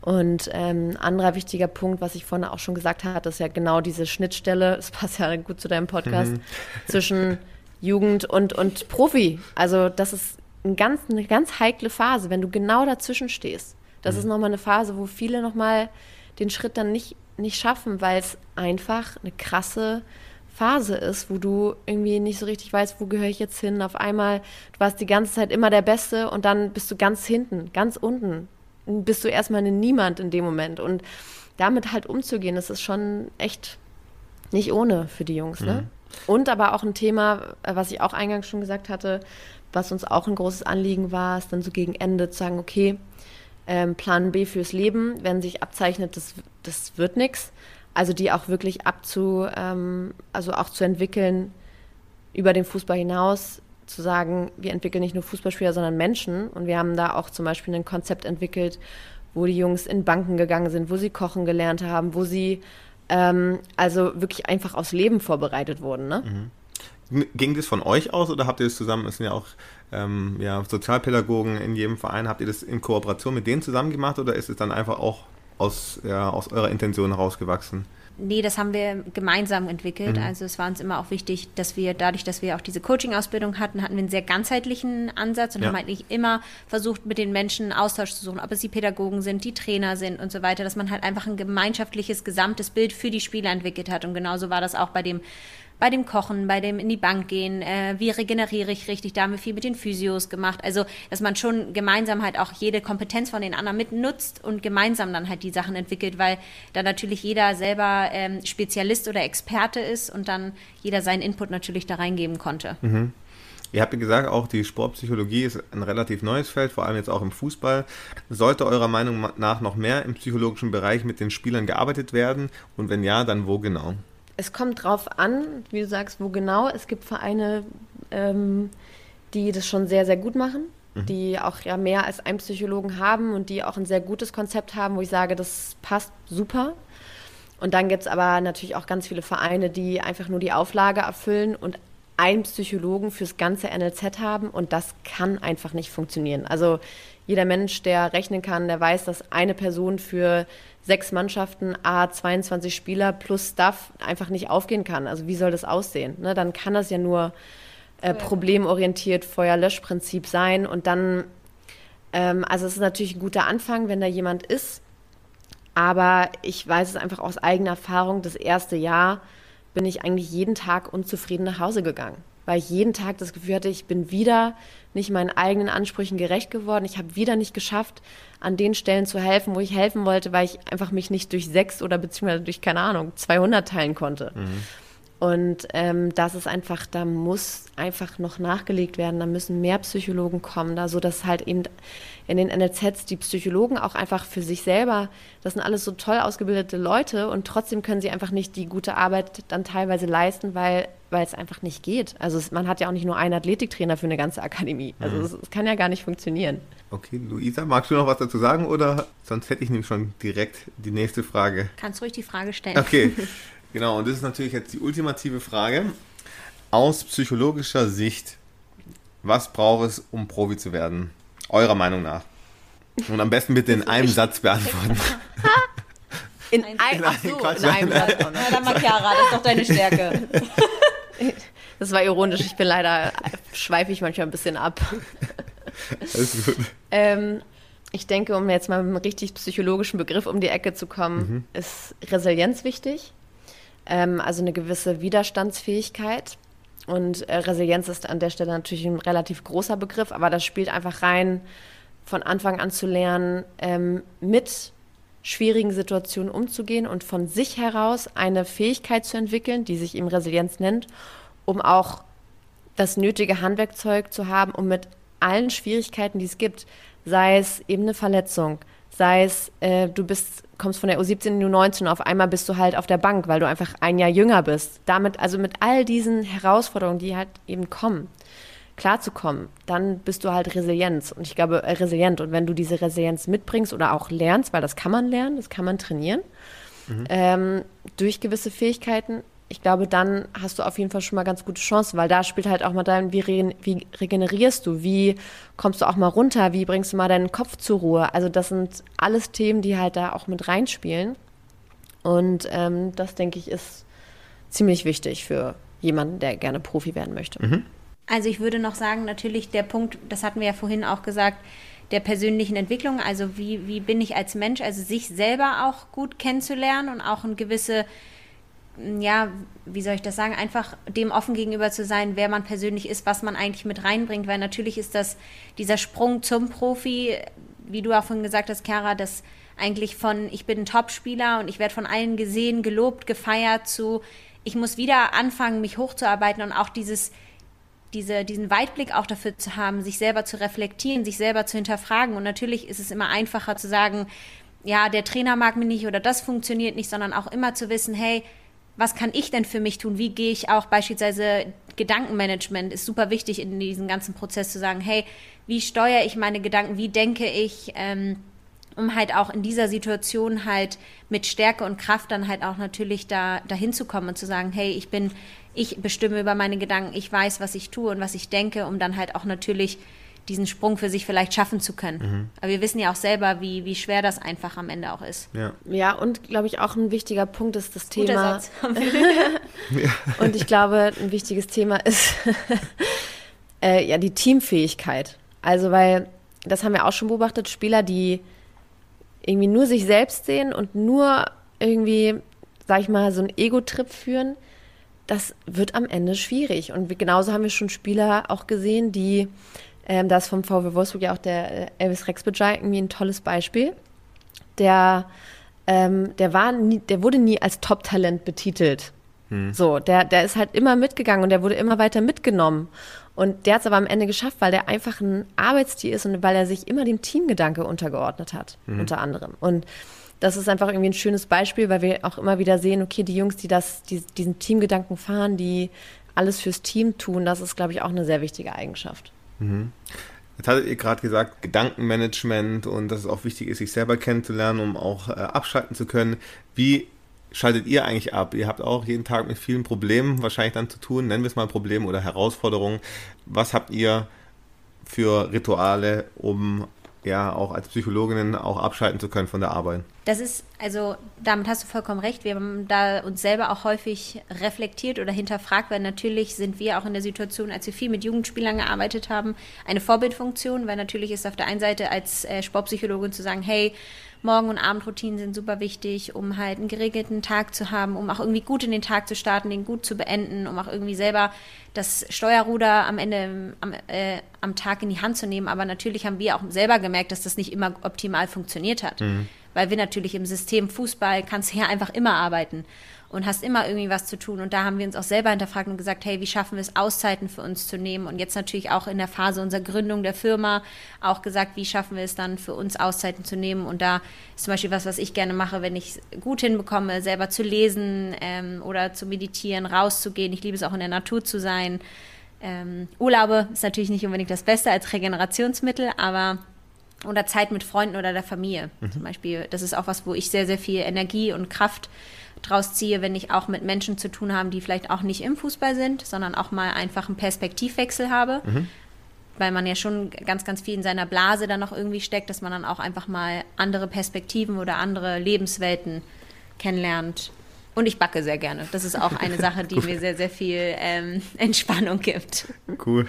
Und ähm, ein anderer wichtiger Punkt, was ich vorhin auch schon gesagt hatte, ist ja genau diese Schnittstelle, <laughs> es passt ja gut zu deinem Podcast, mhm. zwischen Jugend und, und Profi. Also das ist ein ganz, eine ganz heikle Phase, wenn du genau dazwischen stehst. Das mhm. ist nochmal eine Phase, wo viele nochmal den Schritt dann nicht, nicht schaffen, weil es einfach eine krasse Phase ist, wo du irgendwie nicht so richtig weißt, wo gehöre ich jetzt hin. Auf einmal, du warst die ganze Zeit immer der Beste und dann bist du ganz hinten, ganz unten. Bist du erstmal ein Niemand in dem Moment. Und damit halt umzugehen, das ist schon echt nicht ohne für die Jungs, ne? Mhm. Und aber auch ein Thema, äh, was ich auch eingangs schon gesagt hatte, was uns auch ein großes Anliegen war, ist dann so gegen Ende zu sagen, okay, ähm, Plan B fürs Leben, wenn sich abzeichnet, das, das wird nichts. Also die auch wirklich abzu, ähm, also auch zu entwickeln über den Fußball hinaus, zu sagen, wir entwickeln nicht nur Fußballspieler, sondern Menschen. Und wir haben da auch zum Beispiel ein Konzept entwickelt, wo die Jungs in Banken gegangen sind, wo sie kochen gelernt haben, wo sie ähm, also wirklich einfach aufs Leben vorbereitet wurden. Ne? Mhm. Ging das von euch aus oder habt ihr das zusammen? Es sind ja auch ähm, ja, Sozialpädagogen in jedem Verein. Habt ihr das in Kooperation mit denen zusammen gemacht oder ist es dann einfach auch aus, ja, aus eurer Intention herausgewachsen? Nee, das haben wir gemeinsam entwickelt. Mhm. Also es war uns immer auch wichtig, dass wir dadurch, dass wir auch diese Coaching-Ausbildung hatten, hatten wir einen sehr ganzheitlichen Ansatz und ja. haben eigentlich immer versucht, mit den Menschen Austausch zu suchen, ob es die Pädagogen sind, die Trainer sind und so weiter, dass man halt einfach ein gemeinschaftliches, gesamtes Bild für die Spieler entwickelt hat. Und genauso war das auch bei dem bei dem Kochen, bei dem in die Bank gehen, äh, wie regeneriere ich richtig, da haben wir viel mit den Physios gemacht. Also, dass man schon gemeinsam halt auch jede Kompetenz von den anderen mitnutzt und gemeinsam dann halt die Sachen entwickelt, weil da natürlich jeder selber ähm, Spezialist oder Experte ist und dann jeder seinen Input natürlich da reingeben konnte. Mhm. Ihr habt ja gesagt, auch die Sportpsychologie ist ein relativ neues Feld, vor allem jetzt auch im Fußball. Sollte eurer Meinung nach noch mehr im psychologischen Bereich mit den Spielern gearbeitet werden? Und wenn ja, dann wo genau? Es kommt drauf an, wie du sagst, wo genau. Es gibt Vereine, ähm, die das schon sehr, sehr gut machen, mhm. die auch ja mehr als einen Psychologen haben und die auch ein sehr gutes Konzept haben, wo ich sage, das passt super. Und dann gibt es aber natürlich auch ganz viele Vereine, die einfach nur die Auflage erfüllen und einen Psychologen fürs ganze NLZ haben und das kann einfach nicht funktionieren. Also jeder Mensch, der rechnen kann, der weiß, dass eine Person für sechs Mannschaften, A, 22 Spieler plus Staff einfach nicht aufgehen kann. Also wie soll das aussehen? Ne? Dann kann das ja nur äh, problemorientiert Feuer-Lösch-Prinzip sein. Und dann, ähm, also es ist natürlich ein guter Anfang, wenn da jemand ist. Aber ich weiß es einfach aus eigener Erfahrung, das erste Jahr bin ich eigentlich jeden Tag unzufrieden nach Hause gegangen weil ich jeden Tag das Gefühl hatte, ich bin wieder nicht meinen eigenen Ansprüchen gerecht geworden. Ich habe wieder nicht geschafft, an den Stellen zu helfen, wo ich helfen wollte, weil ich einfach mich nicht durch sechs oder beziehungsweise durch, keine Ahnung, 200 teilen konnte. Mhm. Und ähm, das ist einfach, da muss einfach noch nachgelegt werden, da müssen mehr Psychologen kommen, da so dass halt eben in den NLZs die Psychologen auch einfach für sich selber, das sind alles so toll ausgebildete Leute und trotzdem können sie einfach nicht die gute Arbeit dann teilweise leisten, weil weil es einfach nicht geht. Also es, man hat ja auch nicht nur einen Athletiktrainer für eine ganze Akademie. Also mhm. es, es, kann ja gar nicht funktionieren. Okay, Luisa, magst du noch was dazu sagen oder sonst hätte ich nämlich schon direkt die nächste Frage. Kannst ruhig die Frage stellen. Okay. <laughs> Genau, und das ist natürlich jetzt die ultimative Frage. Aus psychologischer Sicht, was braucht es, um Profi zu werden? Eurer Meinung nach. Und am besten bitte in einem Satz beantworten. <laughs> In, ein, in, ach so, in einem Satz. Na dann mal Chiara, das ist doch deine Stärke. <laughs> Das war ironisch, ich bin leider, schweife ich manchmal ein bisschen ab. <laughs> Alles gut. Ähm, ich denke, um jetzt mal mit einem richtig psychologischen Begriff um die Ecke zu kommen, mhm. ist Resilienz wichtig ähm, also eine gewisse Widerstandsfähigkeit. Und äh, Resilienz ist an der Stelle natürlich ein relativ großer Begriff, aber das spielt einfach rein, von Anfang an zu lernen, ähm, mit schwierigen Situationen umzugehen und von sich heraus eine Fähigkeit zu entwickeln, die sich eben Resilienz nennt, um auch das nötige Handwerkzeug zu haben, um mit allen Schwierigkeiten, die es gibt, sei es eben eine Verletzung, sei es äh, du bist kommst von der U17 in die U19 und auf einmal bist du halt auf der Bank, weil du einfach ein Jahr jünger bist. Damit, also mit all diesen Herausforderungen, die halt eben kommen, klarzukommen, dann bist du halt Resilienz. Und ich glaube, äh, resilient. Und wenn du diese Resilienz mitbringst oder auch lernst, weil das kann man lernen, das kann man trainieren, mhm. ähm, durch gewisse Fähigkeiten, ich glaube, dann hast du auf jeden Fall schon mal ganz gute Chancen, weil da spielt halt auch mal dein, wie, re, wie regenerierst du, wie kommst du auch mal runter, wie bringst du mal deinen Kopf zur Ruhe. Also das sind alles Themen, die halt da auch mit reinspielen. Und ähm, das, denke ich, ist ziemlich wichtig für jemanden, der gerne Profi werden möchte. Mhm. Also ich würde noch sagen, natürlich der Punkt, das hatten wir ja vorhin auch gesagt, der persönlichen Entwicklung, also wie, wie bin ich als Mensch, also sich selber auch gut kennenzulernen und auch eine gewisse ja, wie soll ich das sagen, einfach dem offen gegenüber zu sein, wer man persönlich ist, was man eigentlich mit reinbringt, weil natürlich ist das dieser Sprung zum Profi, wie du auch vorhin gesagt hast, Chiara, das eigentlich von ich bin ein Topspieler und ich werde von allen gesehen, gelobt, gefeiert zu ich muss wieder anfangen, mich hochzuarbeiten und auch dieses diese, diesen Weitblick auch dafür zu haben, sich selber zu reflektieren, sich selber zu hinterfragen. Und natürlich ist es immer einfacher zu sagen, ja, der Trainer mag mich nicht oder das funktioniert nicht, sondern auch immer zu wissen, hey, was kann ich denn für mich tun? Wie gehe ich auch beispielsweise Gedankenmanagement ist super wichtig in diesem ganzen Prozess zu sagen, hey, wie steuere ich meine Gedanken? Wie denke ich? Ähm, um halt auch in dieser Situation halt mit Stärke und Kraft dann halt auch natürlich da dahin zu kommen und zu sagen, hey, ich bin, ich bestimme über meine Gedanken, ich weiß, was ich tue und was ich denke, um dann halt auch natürlich diesen Sprung für sich vielleicht schaffen zu können. Mhm. Aber wir wissen ja auch selber, wie, wie schwer das einfach am Ende auch ist. Ja, ja und glaube ich auch ein wichtiger Punkt ist das Guter Thema. Satz. <laughs> und ich glaube, ein wichtiges Thema ist <laughs> äh, ja die Teamfähigkeit. Also weil das haben wir auch schon beobachtet, Spieler, die irgendwie nur sich selbst sehen und nur irgendwie, sag ich mal, so einen Ego-Trip führen, das wird am Ende schwierig. Und genauso haben wir schon Spieler auch gesehen, die, ähm, das vom VW Wolfsburg ja auch der äh, Elvis Rexbejai irgendwie ein tolles Beispiel, der, ähm, der war nie, der wurde nie als Top-Talent betitelt. Hm. So, der, der ist halt immer mitgegangen und der wurde immer weiter mitgenommen. Und der hat es aber am Ende geschafft, weil der einfach ein Arbeitstier ist und weil er sich immer dem Teamgedanke untergeordnet hat, mhm. unter anderem. Und das ist einfach irgendwie ein schönes Beispiel, weil wir auch immer wieder sehen, okay, die Jungs, die das, die, diesen Teamgedanken fahren, die alles fürs Team tun, das ist, glaube ich, auch eine sehr wichtige Eigenschaft. Mhm. Jetzt hattet ihr gerade gesagt, Gedankenmanagement und dass es auch wichtig ist, sich selber kennenzulernen, um auch äh, abschalten zu können. Wie schaltet ihr eigentlich ab? Ihr habt auch jeden Tag mit vielen Problemen wahrscheinlich dann zu tun, nennen wir es mal Probleme oder Herausforderungen. Was habt ihr für Rituale, um ja auch als Psychologinnen auch abschalten zu können von der Arbeit? Das ist, also damit hast du vollkommen recht. Wir haben da uns selber auch häufig reflektiert oder hinterfragt, weil natürlich sind wir auch in der Situation, als wir viel mit Jugendspielern gearbeitet haben, eine Vorbildfunktion, weil natürlich ist auf der einen Seite als äh, Sportpsychologin zu sagen, hey, Morgen- und Abendroutinen sind super wichtig, um halt einen geregelten Tag zu haben, um auch irgendwie gut in den Tag zu starten, den gut zu beenden, um auch irgendwie selber das Steuerruder am Ende am, äh, am Tag in die Hand zu nehmen. Aber natürlich haben wir auch selber gemerkt, dass das nicht immer optimal funktioniert hat. Mhm. Weil wir natürlich im System Fußball kannst ja einfach immer arbeiten und hast immer irgendwie was zu tun. Und da haben wir uns auch selber hinterfragt und gesagt, hey, wie schaffen wir es, Auszeiten für uns zu nehmen? Und jetzt natürlich auch in der Phase unserer Gründung der Firma auch gesagt, wie schaffen wir es dann für uns Auszeiten zu nehmen? Und da ist zum Beispiel was, was ich gerne mache, wenn ich es gut hinbekomme, selber zu lesen ähm, oder zu meditieren, rauszugehen. Ich liebe es auch in der Natur zu sein. Ähm, Urlaube ist natürlich nicht unbedingt das Beste als Regenerationsmittel, aber oder Zeit mit Freunden oder der Familie mhm. zum Beispiel. Das ist auch was, wo ich sehr, sehr viel Energie und Kraft draus ziehe, wenn ich auch mit Menschen zu tun habe, die vielleicht auch nicht im Fußball sind, sondern auch mal einfach einen Perspektivwechsel habe. Mhm. Weil man ja schon ganz, ganz viel in seiner Blase dann noch irgendwie steckt, dass man dann auch einfach mal andere Perspektiven oder andere Lebenswelten kennenlernt. Und ich backe sehr gerne. Das ist auch eine <laughs> Sache, die mir sehr, sehr viel ähm, <laughs> Entspannung gibt. Cool.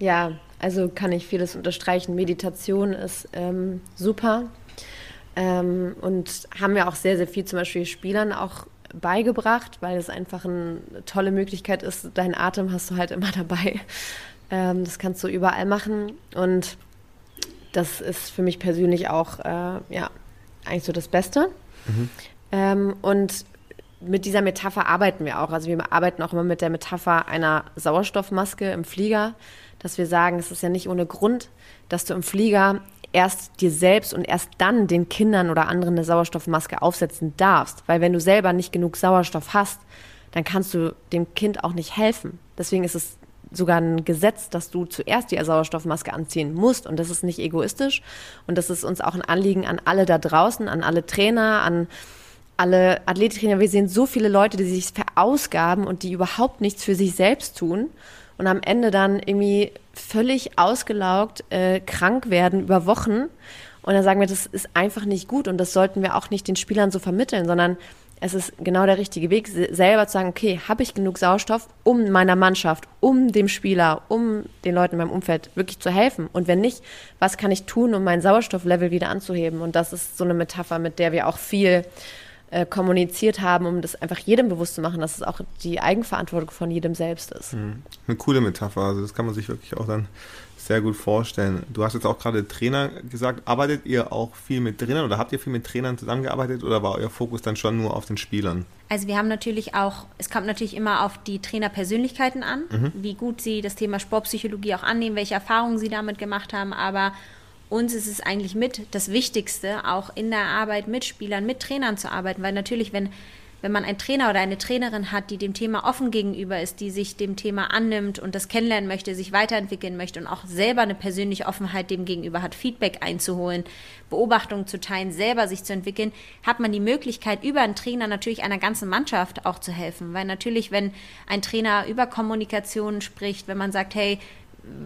Ja, also kann ich vieles unterstreichen. Meditation ist ähm, super. Ähm, und haben ja auch sehr, sehr viel zum Beispiel Spielern auch beigebracht, weil es einfach eine tolle Möglichkeit ist. Deinen Atem hast du halt immer <laughs> dabei. Ähm, das kannst du überall machen. Und das ist für mich persönlich auch äh, ja, eigentlich so das Beste. Mhm. Ähm, und mit dieser Metapher arbeiten wir auch. Also wir arbeiten auch immer mit der Metapher einer Sauerstoffmaske im Flieger, dass wir sagen, es ist ja nicht ohne Grund, dass du im Flieger erst dir selbst und erst dann den Kindern oder anderen eine Sauerstoffmaske aufsetzen darfst. Weil wenn du selber nicht genug Sauerstoff hast, dann kannst du dem Kind auch nicht helfen. Deswegen ist es sogar ein Gesetz, dass du zuerst die Sauerstoffmaske anziehen musst. Und das ist nicht egoistisch. Und das ist uns auch ein Anliegen an alle da draußen, an alle Trainer, an alle Athletiktrainer. Wir sehen so viele Leute, die sich verausgaben und die überhaupt nichts für sich selbst tun und am Ende dann irgendwie völlig ausgelaugt äh, krank werden über Wochen. Und dann sagen wir, das ist einfach nicht gut und das sollten wir auch nicht den Spielern so vermitteln, sondern es ist genau der richtige Weg, selber zu sagen, okay, habe ich genug Sauerstoff, um meiner Mannschaft, um dem Spieler, um den Leuten in meinem Umfeld wirklich zu helfen? Und wenn nicht, was kann ich tun, um mein Sauerstofflevel wieder anzuheben? Und das ist so eine Metapher, mit der wir auch viel äh, kommuniziert haben, um das einfach jedem bewusst zu machen, dass es auch die Eigenverantwortung von jedem selbst ist. Mhm. Eine coole Metapher, also das kann man sich wirklich auch dann sehr gut vorstellen. Du hast jetzt auch gerade Trainer gesagt. Arbeitet ihr auch viel mit Trainern oder habt ihr viel mit Trainern zusammengearbeitet oder war euer Fokus dann schon nur auf den Spielern? Also wir haben natürlich auch, es kommt natürlich immer auf die Trainerpersönlichkeiten an, mhm. wie gut sie das Thema Sportpsychologie auch annehmen, welche Erfahrungen sie damit gemacht haben, aber uns ist es eigentlich mit das Wichtigste, auch in der Arbeit mit Spielern, mit Trainern zu arbeiten, weil natürlich, wenn wenn man einen Trainer oder eine Trainerin hat, die dem Thema offen gegenüber ist, die sich dem Thema annimmt und das kennenlernen möchte, sich weiterentwickeln möchte und auch selber eine persönliche Offenheit dem gegenüber hat, Feedback einzuholen, Beobachtungen zu teilen, selber sich zu entwickeln, hat man die Möglichkeit, über einen Trainer natürlich einer ganzen Mannschaft auch zu helfen. Weil natürlich, wenn ein Trainer über Kommunikation spricht, wenn man sagt, hey,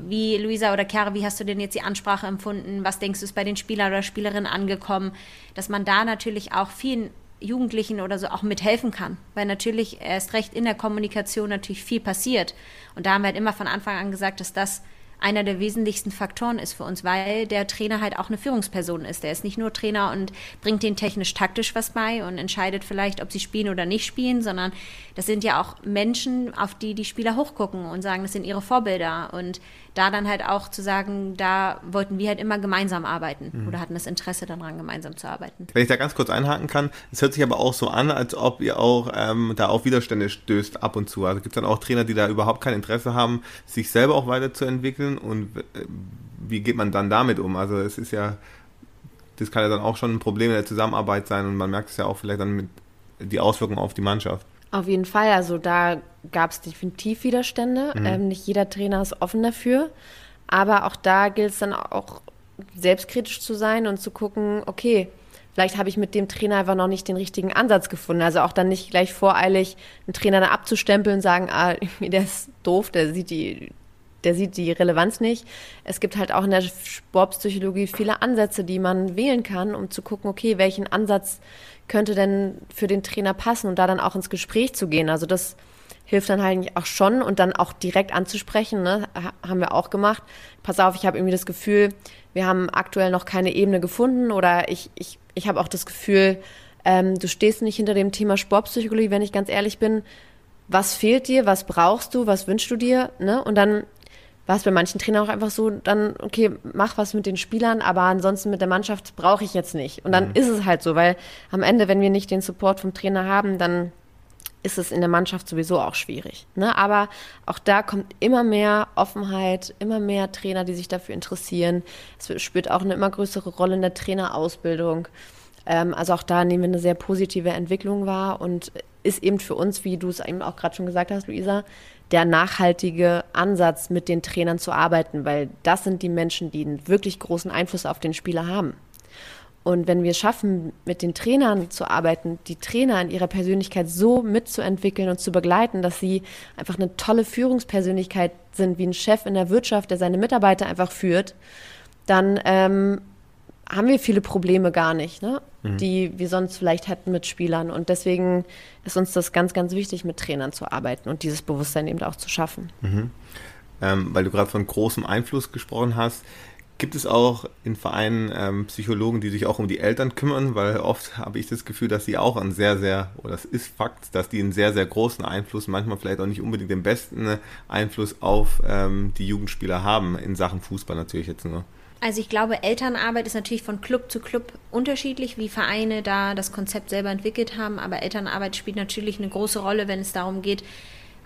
wie Luisa oder Chiara, wie hast du denn jetzt die Ansprache empfunden? Was denkst du, ist bei den Spielern oder Spielerinnen angekommen? Dass man da natürlich auch vielen Jugendlichen oder so auch mithelfen kann. Weil natürlich erst recht in der Kommunikation natürlich viel passiert. Und da haben wir halt immer von Anfang an gesagt, dass das einer der wesentlichsten Faktoren ist für uns, weil der Trainer halt auch eine Führungsperson ist. Der ist nicht nur Trainer und bringt denen technisch-taktisch was bei und entscheidet vielleicht, ob sie spielen oder nicht spielen, sondern das sind ja auch Menschen, auf die die Spieler hochgucken und sagen, das sind ihre Vorbilder. Und da dann halt auch zu sagen, da wollten wir halt immer gemeinsam arbeiten mhm. oder hatten das Interesse daran, gemeinsam zu arbeiten. Wenn ich da ganz kurz einhaken kann, es hört sich aber auch so an, als ob ihr auch ähm, da auf Widerstände stößt ab und zu. Also gibt es dann auch Trainer, die da überhaupt kein Interesse haben, sich selber auch weiterzuentwickeln und äh, wie geht man dann damit um? Also es ist ja, das kann ja dann auch schon ein Problem in der Zusammenarbeit sein und man merkt es ja auch vielleicht dann mit die Auswirkungen auf die Mannschaft. Auf jeden Fall, also da gab es definitiv Widerstände. Mhm. Ähm, nicht jeder Trainer ist offen dafür. Aber auch da gilt es dann auch selbstkritisch zu sein und zu gucken, okay, vielleicht habe ich mit dem Trainer einfach noch nicht den richtigen Ansatz gefunden. Also auch dann nicht gleich voreilig einen Trainer da abzustempeln und sagen, ah, <laughs> der ist doof, der sieht die, der sieht die Relevanz nicht. Es gibt halt auch in der Sportpsychologie viele Ansätze, die man wählen kann, um zu gucken, okay, welchen Ansatz könnte denn für den Trainer passen und da dann auch ins Gespräch zu gehen. Also das hilft dann halt auch schon und dann auch direkt anzusprechen, ne? haben wir auch gemacht. Pass auf, ich habe irgendwie das Gefühl, wir haben aktuell noch keine Ebene gefunden oder ich, ich, ich habe auch das Gefühl, ähm, du stehst nicht hinter dem Thema Sportpsychologie, wenn ich ganz ehrlich bin. Was fehlt dir? Was brauchst du? Was wünschst du dir? Ne? Und dann war es bei manchen Trainern auch einfach so, dann, okay, mach was mit den Spielern, aber ansonsten mit der Mannschaft brauche ich jetzt nicht. Und dann mhm. ist es halt so, weil am Ende, wenn wir nicht den Support vom Trainer haben, dann ist es in der Mannschaft sowieso auch schwierig. Ne? Aber auch da kommt immer mehr Offenheit, immer mehr Trainer, die sich dafür interessieren. Es spielt auch eine immer größere Rolle in der Trainerausbildung. Ähm, also auch da nehmen wir eine sehr positive Entwicklung wahr und ist eben für uns, wie du es eben auch gerade schon gesagt hast, Luisa, der nachhaltige Ansatz, mit den Trainern zu arbeiten, weil das sind die Menschen, die einen wirklich großen Einfluss auf den Spieler haben. Und wenn wir es schaffen, mit den Trainern zu arbeiten, die Trainer in ihrer Persönlichkeit so mitzuentwickeln und zu begleiten, dass sie einfach eine tolle Führungspersönlichkeit sind, wie ein Chef in der Wirtschaft, der seine Mitarbeiter einfach führt, dann ähm, haben wir viele Probleme gar nicht, ne? Mhm. die wir sonst vielleicht hätten mit Spielern. Und deswegen ist uns das ganz, ganz wichtig, mit Trainern zu arbeiten und dieses Bewusstsein eben auch zu schaffen. Mhm. Ähm, weil du gerade von großem Einfluss gesprochen hast, gibt es auch in Vereinen ähm, Psychologen, die sich auch um die Eltern kümmern? Weil oft habe ich das Gefühl, dass sie auch einen sehr, sehr, oder es ist Fakt, dass die einen sehr, sehr großen Einfluss, manchmal vielleicht auch nicht unbedingt den besten Einfluss auf ähm, die Jugendspieler haben, in Sachen Fußball natürlich jetzt nur. Also ich glaube, Elternarbeit ist natürlich von Club zu Club unterschiedlich, wie Vereine da das Konzept selber entwickelt haben. Aber Elternarbeit spielt natürlich eine große Rolle, wenn es darum geht,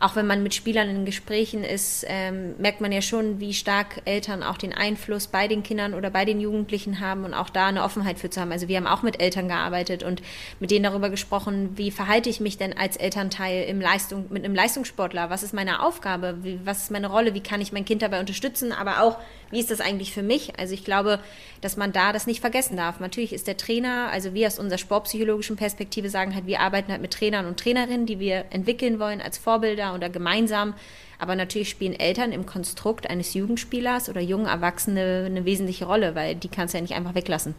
auch wenn man mit Spielern in Gesprächen ist, ähm, merkt man ja schon, wie stark Eltern auch den Einfluss bei den Kindern oder bei den Jugendlichen haben und auch da eine Offenheit für zu haben. Also wir haben auch mit Eltern gearbeitet und mit denen darüber gesprochen, wie verhalte ich mich denn als Elternteil im Leistung, mit einem Leistungssportler? Was ist meine Aufgabe? Wie, was ist meine Rolle? Wie kann ich mein Kind dabei unterstützen? Aber auch, wie ist das eigentlich für mich? Also ich glaube, dass man da das nicht vergessen darf. Natürlich ist der Trainer, also wir aus unserer sportpsychologischen Perspektive sagen halt, wir arbeiten halt mit Trainern und Trainerinnen, die wir entwickeln wollen als Vorbilder oder gemeinsam. Aber natürlich spielen Eltern im Konstrukt eines Jugendspielers oder jungen Erwachsene eine wesentliche Rolle, weil die kannst du ja nicht einfach weglassen.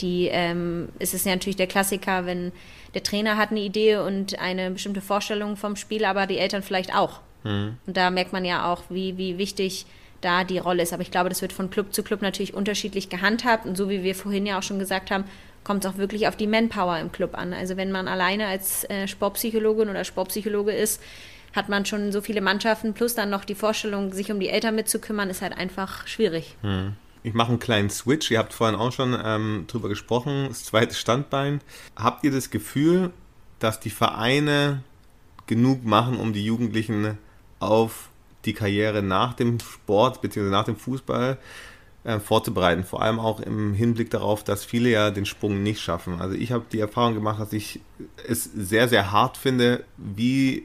Die, ähm, es ist ja natürlich der Klassiker, wenn der Trainer hat eine Idee und eine bestimmte Vorstellung vom Spiel, aber die Eltern vielleicht auch. Mhm. Und da merkt man ja auch, wie, wie wichtig da die Rolle ist. Aber ich glaube, das wird von Club zu Club natürlich unterschiedlich gehandhabt. Und so wie wir vorhin ja auch schon gesagt haben, kommt es auch wirklich auf die Manpower im Club an. Also wenn man alleine als äh, Sportpsychologin oder Sportpsychologe ist, hat man schon so viele Mannschaften, plus dann noch die Vorstellung, sich um die Eltern mitzukümmern, ist halt einfach schwierig. Hm. Ich mache einen kleinen Switch. Ihr habt vorhin auch schon ähm, drüber gesprochen, das zweite Standbein. Habt ihr das Gefühl, dass die Vereine genug machen, um die Jugendlichen auf die Karriere nach dem Sport bzw. nach dem Fußball äh, vorzubereiten. Vor allem auch im Hinblick darauf, dass viele ja den Sprung nicht schaffen. Also ich habe die Erfahrung gemacht, dass ich es sehr, sehr hart finde, wie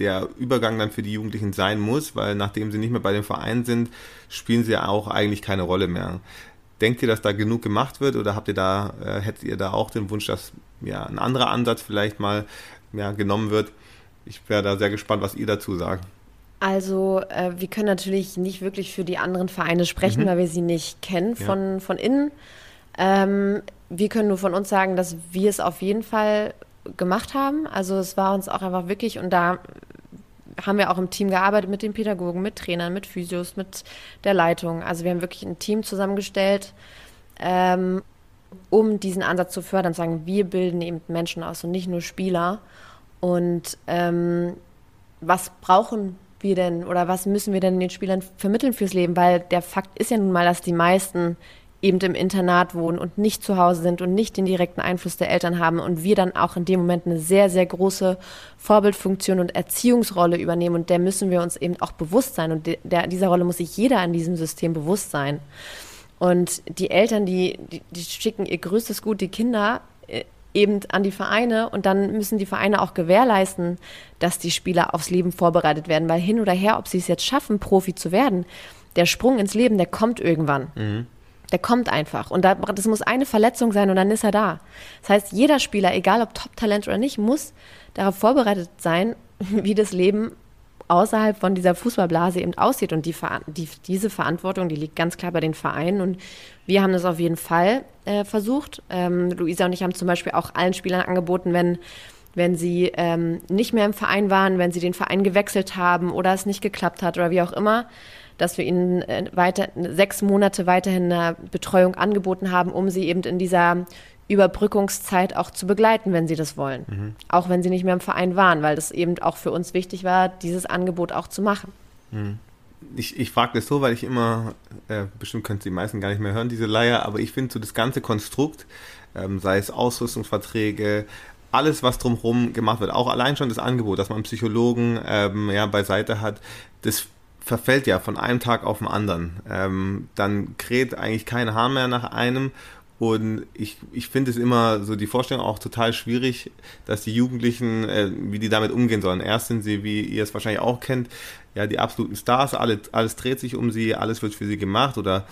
der Übergang dann für die Jugendlichen sein muss, weil nachdem sie nicht mehr bei dem Verein sind, spielen sie ja auch eigentlich keine Rolle mehr. Denkt ihr, dass da genug gemacht wird oder habt ihr da, äh, hättet ihr da auch den Wunsch, dass ja ein anderer Ansatz vielleicht mal ja, genommen wird? Ich wäre da sehr gespannt, was ihr dazu sagt. Also äh, wir können natürlich nicht wirklich für die anderen Vereine sprechen, mhm. weil wir sie nicht kennen von, ja. von innen. Ähm, wir können nur von uns sagen, dass wir es auf jeden Fall gemacht haben. Also es war uns auch einfach wirklich, und da haben wir auch im Team gearbeitet mit den Pädagogen, mit Trainern, mit Physios, mit der Leitung. Also wir haben wirklich ein Team zusammengestellt, ähm, um diesen Ansatz zu fördern, sagen, wir bilden eben Menschen aus und nicht nur Spieler. Und ähm, was brauchen wir denn oder was müssen wir denn den Spielern vermitteln fürs Leben? Weil der Fakt ist ja nun mal, dass die meisten eben im Internat wohnen und nicht zu Hause sind und nicht den direkten Einfluss der Eltern haben und wir dann auch in dem Moment eine sehr, sehr große Vorbildfunktion und Erziehungsrolle übernehmen und der müssen wir uns eben auch bewusst sein und der, dieser Rolle muss sich jeder in diesem System bewusst sein. Und die Eltern, die, die, die schicken ihr größtes Gut, die Kinder, äh, eben an die Vereine und dann müssen die Vereine auch gewährleisten, dass die Spieler aufs Leben vorbereitet werden, weil hin oder her, ob sie es jetzt schaffen, Profi zu werden, der Sprung ins Leben, der kommt irgendwann. Mhm. Der kommt einfach. Und das muss eine Verletzung sein und dann ist er da. Das heißt, jeder Spieler, egal ob Top-Talent oder nicht, muss darauf vorbereitet sein, <laughs> wie das Leben außerhalb von dieser Fußballblase eben aussieht. Und die, die, diese Verantwortung, die liegt ganz klar bei den Vereinen. Und wir haben das auf jeden Fall äh, versucht. Ähm, Luisa und ich haben zum Beispiel auch allen Spielern angeboten, wenn, wenn sie ähm, nicht mehr im Verein waren, wenn sie den Verein gewechselt haben oder es nicht geklappt hat oder wie auch immer, dass wir ihnen äh, weiter, sechs Monate weiterhin eine Betreuung angeboten haben, um sie eben in dieser Überbrückungszeit auch zu begleiten, wenn sie das wollen. Mhm. Auch wenn sie nicht mehr im Verein waren, weil das eben auch für uns wichtig war, dieses Angebot auch zu machen. Mhm. Ich, ich frage das so, weil ich immer, äh, bestimmt können die meisten gar nicht mehr hören, diese Leier, aber ich finde so das ganze Konstrukt, ähm, sei es Ausrüstungsverträge, alles, was drumherum gemacht wird, auch allein schon das Angebot, dass man Psychologen ähm, ja, beiseite hat, das verfällt ja von einem Tag auf den anderen. Ähm, dann kräht eigentlich kein Haar mehr nach einem. Und ich, ich finde es immer so die Vorstellung auch total schwierig, dass die Jugendlichen, äh, wie die damit umgehen sollen. Erst sind sie, wie ihr es wahrscheinlich auch kennt, ja, die absoluten Stars, alles, alles dreht sich um sie, alles wird für sie gemacht oder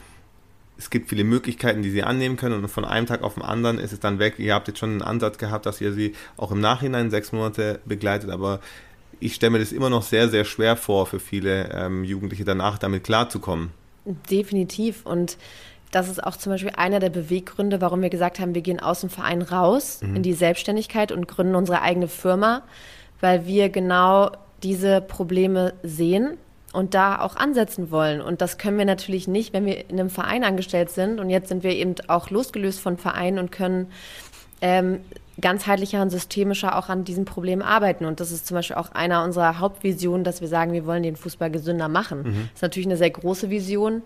es gibt viele Möglichkeiten, die sie annehmen können und von einem Tag auf den anderen ist es dann weg. Ihr habt jetzt schon einen Ansatz gehabt, dass ihr sie auch im Nachhinein sechs Monate begleitet, aber ich stelle mir das immer noch sehr, sehr schwer vor für viele ähm, Jugendliche danach damit klarzukommen. Definitiv. Und das ist auch zum Beispiel einer der Beweggründe, warum wir gesagt haben, wir gehen aus dem Verein raus mhm. in die Selbstständigkeit und gründen unsere eigene Firma, weil wir genau diese Probleme sehen und da auch ansetzen wollen. Und das können wir natürlich nicht, wenn wir in einem Verein angestellt sind. Und jetzt sind wir eben auch losgelöst von Vereinen und können ähm, ganzheitlicher und systemischer auch an diesem Problem arbeiten. Und das ist zum Beispiel auch einer unserer Hauptvisionen, dass wir sagen, wir wollen den Fußball gesünder machen. Mhm. Das ist natürlich eine sehr große Vision,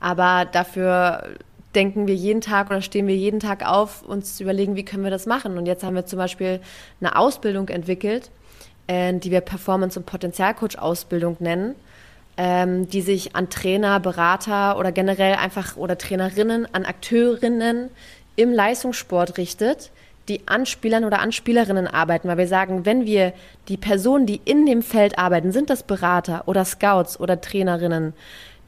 aber dafür denken wir jeden Tag oder stehen wir jeden Tag auf, uns zu überlegen, wie können wir das machen. Und jetzt haben wir zum Beispiel eine Ausbildung entwickelt, äh, die wir Performance- und Potenzialcoach-Ausbildung nennen, ähm, die sich an Trainer, Berater oder generell einfach oder Trainerinnen, an Akteurinnen im Leistungssport richtet, die an Spielern oder an Spielerinnen arbeiten, weil wir sagen, wenn wir die Personen, die in dem Feld arbeiten, sind das Berater oder Scouts oder Trainerinnen,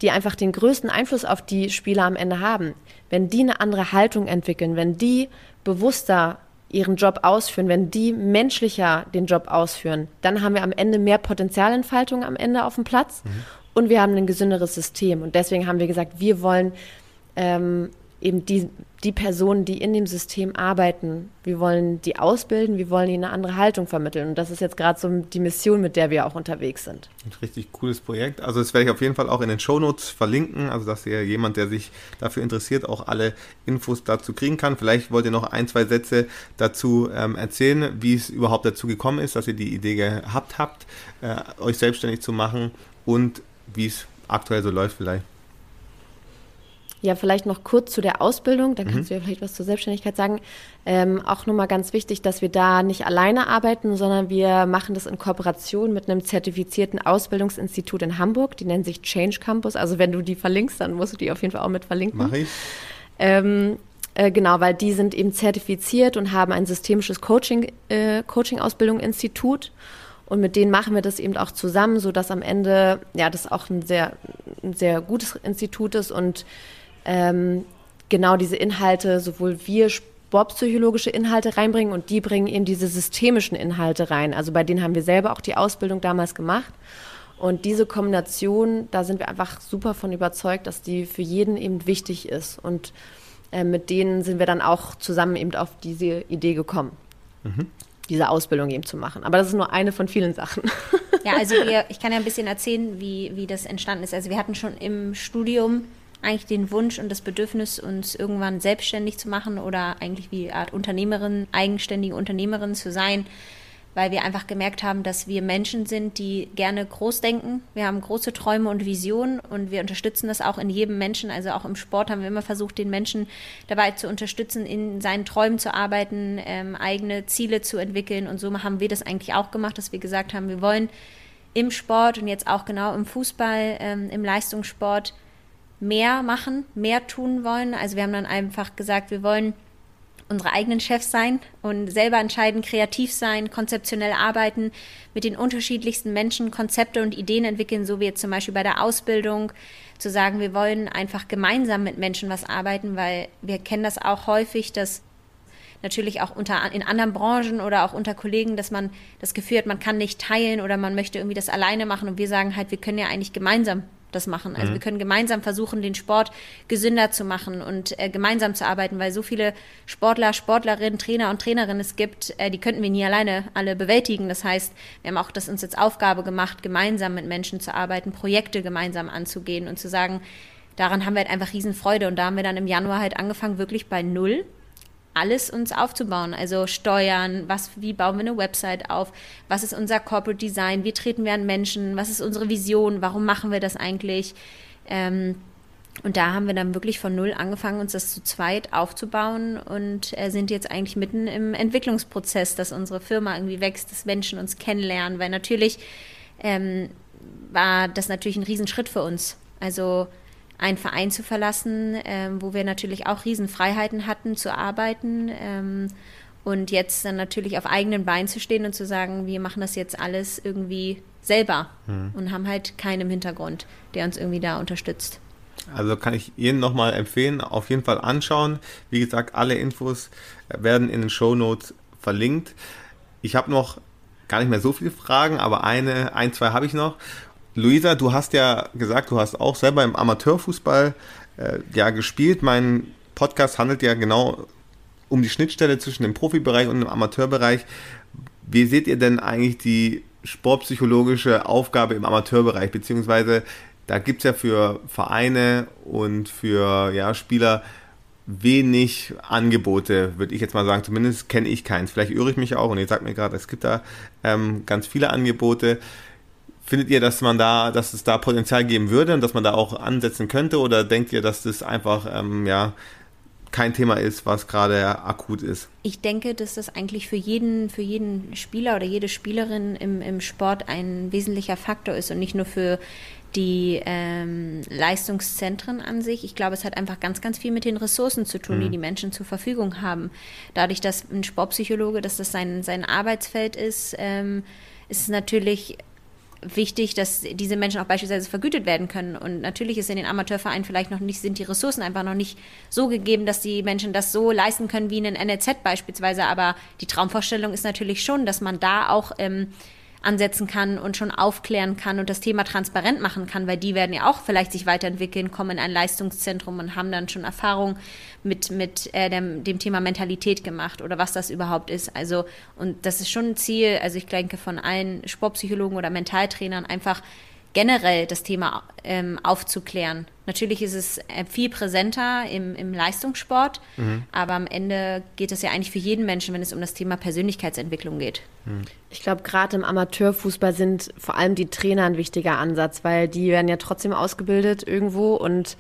die einfach den größten Einfluss auf die Spieler am Ende haben, wenn die eine andere Haltung entwickeln, wenn die bewusster ihren Job ausführen, wenn die menschlicher den Job ausführen, dann haben wir am Ende mehr Potenzialentfaltung am Ende auf dem Platz mhm. und wir haben ein gesünderes System. Und deswegen haben wir gesagt, wir wollen ähm, eben die, die Personen, die in dem System arbeiten. Wir wollen die ausbilden, wir wollen ihnen eine andere Haltung vermitteln. Und das ist jetzt gerade so die Mission, mit der wir auch unterwegs sind. Ein richtig cooles Projekt. Also das werde ich auf jeden Fall auch in den Shownotes verlinken, also dass ihr jemand, der sich dafür interessiert, auch alle Infos dazu kriegen kann. Vielleicht wollt ihr noch ein, zwei Sätze dazu ähm, erzählen, wie es überhaupt dazu gekommen ist, dass ihr die Idee gehabt habt, äh, euch selbstständig zu machen und wie es aktuell so läuft vielleicht. Ja, vielleicht noch kurz zu der Ausbildung, dann kannst du ja vielleicht was zur Selbstständigkeit sagen. Ähm, auch nochmal ganz wichtig, dass wir da nicht alleine arbeiten, sondern wir machen das in Kooperation mit einem zertifizierten Ausbildungsinstitut in Hamburg. Die nennen sich Change Campus. Also wenn du die verlinkst, dann musst du die auf jeden Fall auch mit verlinken. Mache ich. Ähm, äh, genau, weil die sind eben zertifiziert und haben ein systemisches Coaching, äh, Coaching-Ausbildung-Institut. Und mit denen machen wir das eben auch zusammen, sodass am Ende, ja, das auch ein sehr, ein sehr gutes Institut ist und ähm, genau diese Inhalte, sowohl wir sportpsychologische Inhalte reinbringen und die bringen eben diese systemischen Inhalte rein. Also bei denen haben wir selber auch die Ausbildung damals gemacht. Und diese Kombination, da sind wir einfach super von überzeugt, dass die für jeden eben wichtig ist. Und äh, mit denen sind wir dann auch zusammen eben auf diese Idee gekommen, diese Ausbildung eben zu machen. Aber das ist nur eine von vielen Sachen. Ja, also <laughs> wir, ich kann ja ein bisschen erzählen, wie, wie das entstanden ist. Also wir hatten schon im Studium eigentlich den Wunsch und das Bedürfnis, uns irgendwann selbstständig zu machen oder eigentlich wie Art Unternehmerin, eigenständige Unternehmerin zu sein, weil wir einfach gemerkt haben, dass wir Menschen sind, die gerne groß denken. Wir haben große Träume und Visionen und wir unterstützen das auch in jedem Menschen. Also auch im Sport haben wir immer versucht, den Menschen dabei zu unterstützen, in seinen Träumen zu arbeiten, ähm, eigene Ziele zu entwickeln. Und so haben wir das eigentlich auch gemacht, dass wir gesagt haben, wir wollen im Sport und jetzt auch genau im Fußball, ähm, im Leistungssport mehr machen, mehr tun wollen. Also wir haben dann einfach gesagt, wir wollen unsere eigenen Chefs sein und selber entscheiden, kreativ sein, konzeptionell arbeiten, mit den unterschiedlichsten Menschen Konzepte und Ideen entwickeln, so wie jetzt zum Beispiel bei der Ausbildung, zu sagen, wir wollen einfach gemeinsam mit Menschen was arbeiten, weil wir kennen das auch häufig, dass natürlich auch unter, in anderen Branchen oder auch unter Kollegen, dass man das Gefühl hat, man kann nicht teilen oder man möchte irgendwie das alleine machen und wir sagen halt, wir können ja eigentlich gemeinsam das machen. Also wir können gemeinsam versuchen, den Sport gesünder zu machen und äh, gemeinsam zu arbeiten, weil so viele Sportler, Sportlerinnen, Trainer und Trainerinnen es gibt, äh, die könnten wir nie alleine alle bewältigen. Das heißt, wir haben auch das uns jetzt Aufgabe gemacht, gemeinsam mit Menschen zu arbeiten, Projekte gemeinsam anzugehen und zu sagen, daran haben wir halt einfach Riesenfreude. Und da haben wir dann im Januar halt angefangen, wirklich bei Null alles uns aufzubauen. Also Steuern, was, wie bauen wir eine Website auf, was ist unser Corporate Design, wie treten wir an Menschen, was ist unsere Vision, warum machen wir das eigentlich? Ähm, und da haben wir dann wirklich von null angefangen, uns das zu zweit aufzubauen und äh, sind jetzt eigentlich mitten im Entwicklungsprozess, dass unsere Firma irgendwie wächst, dass Menschen uns kennenlernen, weil natürlich ähm, war das natürlich ein Riesenschritt für uns. Also einen Verein zu verlassen, ähm, wo wir natürlich auch Riesenfreiheiten hatten zu arbeiten ähm, und jetzt dann natürlich auf eigenen Beinen zu stehen und zu sagen, wir machen das jetzt alles irgendwie selber Mhm. und haben halt keinen im Hintergrund, der uns irgendwie da unterstützt. Also kann ich Ihnen nochmal empfehlen, auf jeden Fall anschauen. Wie gesagt, alle Infos werden in den Show Notes verlinkt. Ich habe noch gar nicht mehr so viele Fragen, aber eine, ein, zwei habe ich noch. Luisa, du hast ja gesagt, du hast auch selber im Amateurfußball äh, ja gespielt. Mein Podcast handelt ja genau um die Schnittstelle zwischen dem Profibereich und dem Amateurbereich. Wie seht ihr denn eigentlich die sportpsychologische Aufgabe im Amateurbereich? Beziehungsweise da gibt es ja für Vereine und für ja, Spieler wenig Angebote, würde ich jetzt mal sagen. Zumindest kenne ich keins. Vielleicht irre ich mich auch und ihr sagt mir gerade, es gibt da ähm, ganz viele Angebote. Findet ihr, dass man da, dass es da Potenzial geben würde und dass man da auch ansetzen könnte? Oder denkt ihr, dass das einfach ähm, ja kein Thema ist, was gerade akut ist? Ich denke, dass das eigentlich für jeden, für jeden Spieler oder jede Spielerin im, im Sport ein wesentlicher Faktor ist und nicht nur für die ähm, Leistungszentren an sich. Ich glaube, es hat einfach ganz, ganz viel mit den Ressourcen zu tun, die die Menschen zur Verfügung haben. Dadurch, dass ein Sportpsychologe, dass das sein, sein Arbeitsfeld ist, ähm, ist es natürlich wichtig, dass diese Menschen auch beispielsweise vergütet werden können. Und natürlich ist in den Amateurvereinen vielleicht noch nicht, sind die Ressourcen einfach noch nicht so gegeben, dass die Menschen das so leisten können wie in den NLZ beispielsweise. Aber die Traumvorstellung ist natürlich schon, dass man da auch ähm, ansetzen kann und schon aufklären kann und das Thema transparent machen kann, weil die werden ja auch vielleicht sich weiterentwickeln, kommen in ein Leistungszentrum und haben dann schon Erfahrung mit, mit äh, dem, dem Thema Mentalität gemacht oder was das überhaupt ist. Also, und das ist schon ein Ziel, also ich denke von allen Sportpsychologen oder Mentaltrainern einfach generell das Thema ähm, aufzuklären. Natürlich ist es äh, viel präsenter im, im Leistungssport, aber am Ende geht es ja eigentlich für jeden Menschen, wenn es um das Thema Persönlichkeitsentwicklung geht. Ich glaube, gerade im Amateurfußball sind vor allem die Trainer ein wichtiger Ansatz, weil die werden ja trotzdem ausgebildet irgendwo und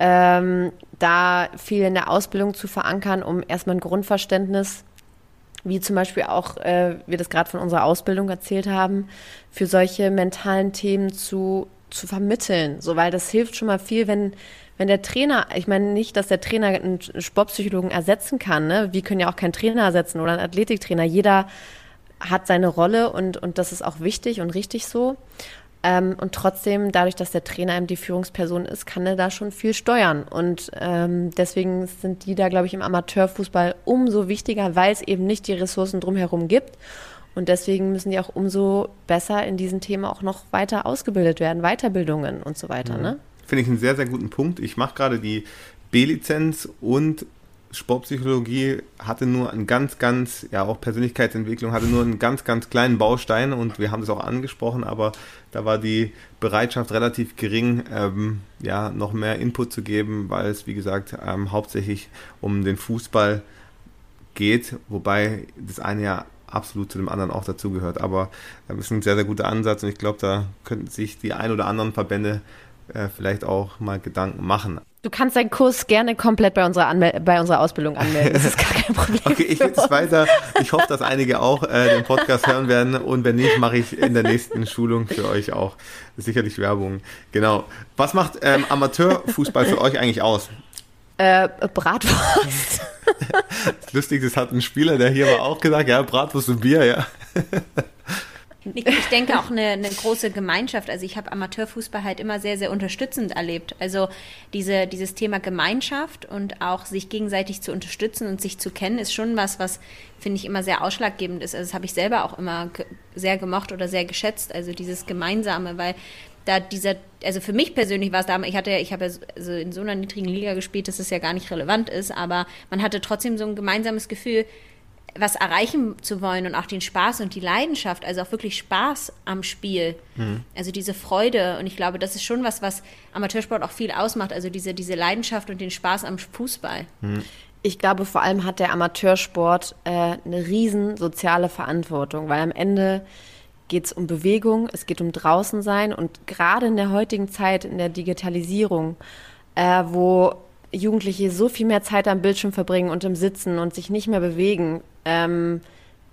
ähm, da viel in der Ausbildung zu verankern, um erstmal ein Grundverständnis, wie zum Beispiel auch äh, wir das gerade von unserer Ausbildung erzählt haben, für solche mentalen Themen zu, zu vermitteln. So, weil das hilft schon mal viel, wenn, wenn der Trainer, ich meine nicht, dass der Trainer einen Sportpsychologen ersetzen kann, ne? Wir können ja auch keinen Trainer ersetzen oder einen Athletiktrainer. Jeder hat seine Rolle und, und das ist auch wichtig und richtig so. Ähm, und trotzdem, dadurch, dass der Trainer eben die Führungsperson ist, kann er da schon viel steuern. Und ähm, deswegen sind die da, glaube ich, im Amateurfußball umso wichtiger, weil es eben nicht die Ressourcen drumherum gibt. Und deswegen müssen die auch umso besser in diesen Themen auch noch weiter ausgebildet werden, Weiterbildungen und so weiter. Mhm. Ne? Finde ich einen sehr, sehr guten Punkt. Ich mache gerade die B-Lizenz und Sportpsychologie hatte nur einen ganz, ganz, ja auch Persönlichkeitsentwicklung hatte nur einen ganz, ganz kleinen Baustein und wir haben es auch angesprochen, aber da war die Bereitschaft relativ gering, ähm, ja, noch mehr Input zu geben, weil es, wie gesagt, ähm, hauptsächlich um den Fußball geht, wobei das eine ja absolut zu dem anderen auch dazugehört. Aber das ist ein sehr, sehr guter Ansatz und ich glaube, da könnten sich die ein oder anderen Verbände äh, vielleicht auch mal Gedanken machen. Du kannst deinen Kurs gerne komplett bei unserer, Anmel bei unserer Ausbildung anmelden. Das ist gar kein <laughs> Problem. okay, ich will es weiter. Ich hoffe, dass einige auch äh, den Podcast hören werden. Und wenn nicht, mache ich in der nächsten Schulung für euch auch sicherlich Werbung. Genau. Was macht ähm, Amateurfußball für euch eigentlich aus? Äh, Bratwurst. <laughs> Lustig, das hat ein Spieler, der hier war, auch gesagt, ja, Bratwurst und Bier, ja. Ich, denke auch eine, eine, große Gemeinschaft. Also ich habe Amateurfußball halt immer sehr, sehr unterstützend erlebt. Also diese, dieses Thema Gemeinschaft und auch sich gegenseitig zu unterstützen und sich zu kennen, ist schon was, was finde ich immer sehr ausschlaggebend ist. Also das habe ich selber auch immer sehr gemocht oder sehr geschätzt. Also dieses Gemeinsame, weil da dieser, also für mich persönlich war es damals, ich hatte ich habe ja also in so einer niedrigen Liga gespielt, dass es ja gar nicht relevant ist, aber man hatte trotzdem so ein gemeinsames Gefühl, was erreichen zu wollen und auch den Spaß und die Leidenschaft, also auch wirklich Spaß am Spiel, mhm. also diese Freude und ich glaube, das ist schon was, was Amateursport auch viel ausmacht, also diese, diese Leidenschaft und den Spaß am Fußball. Mhm. Ich glaube, vor allem hat der Amateursport äh, eine riesen soziale Verantwortung, weil am Ende geht es um Bewegung, es geht um draußen sein und gerade in der heutigen Zeit, in der Digitalisierung, äh, wo Jugendliche so viel mehr Zeit am Bildschirm verbringen und im Sitzen und sich nicht mehr bewegen, ähm,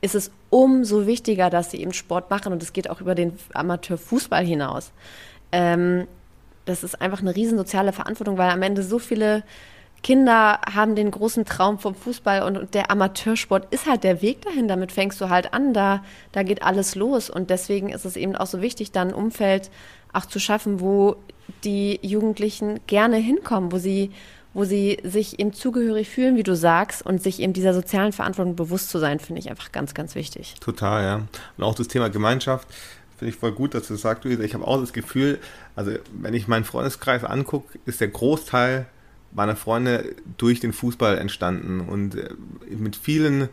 ist es umso wichtiger, dass sie eben Sport machen und es geht auch über den Amateurfußball hinaus. Ähm, das ist einfach eine riesen soziale Verantwortung, weil am Ende so viele Kinder haben den großen Traum vom Fußball und, und, der Amateursport ist halt der Weg dahin. Damit fängst du halt an, da, da geht alles los. Und deswegen ist es eben auch so wichtig, dann ein Umfeld auch zu schaffen, wo die Jugendlichen gerne hinkommen, wo sie wo sie sich eben zugehörig fühlen, wie du sagst, und sich eben dieser sozialen Verantwortung bewusst zu sein, finde ich einfach ganz, ganz wichtig. Total, ja. Und auch das Thema Gemeinschaft finde ich voll gut, dass du das sagst, Luisa. Ich habe auch das Gefühl, also wenn ich meinen Freundeskreis angucke, ist der Großteil meiner Freunde durch den Fußball entstanden und äh, mit vielen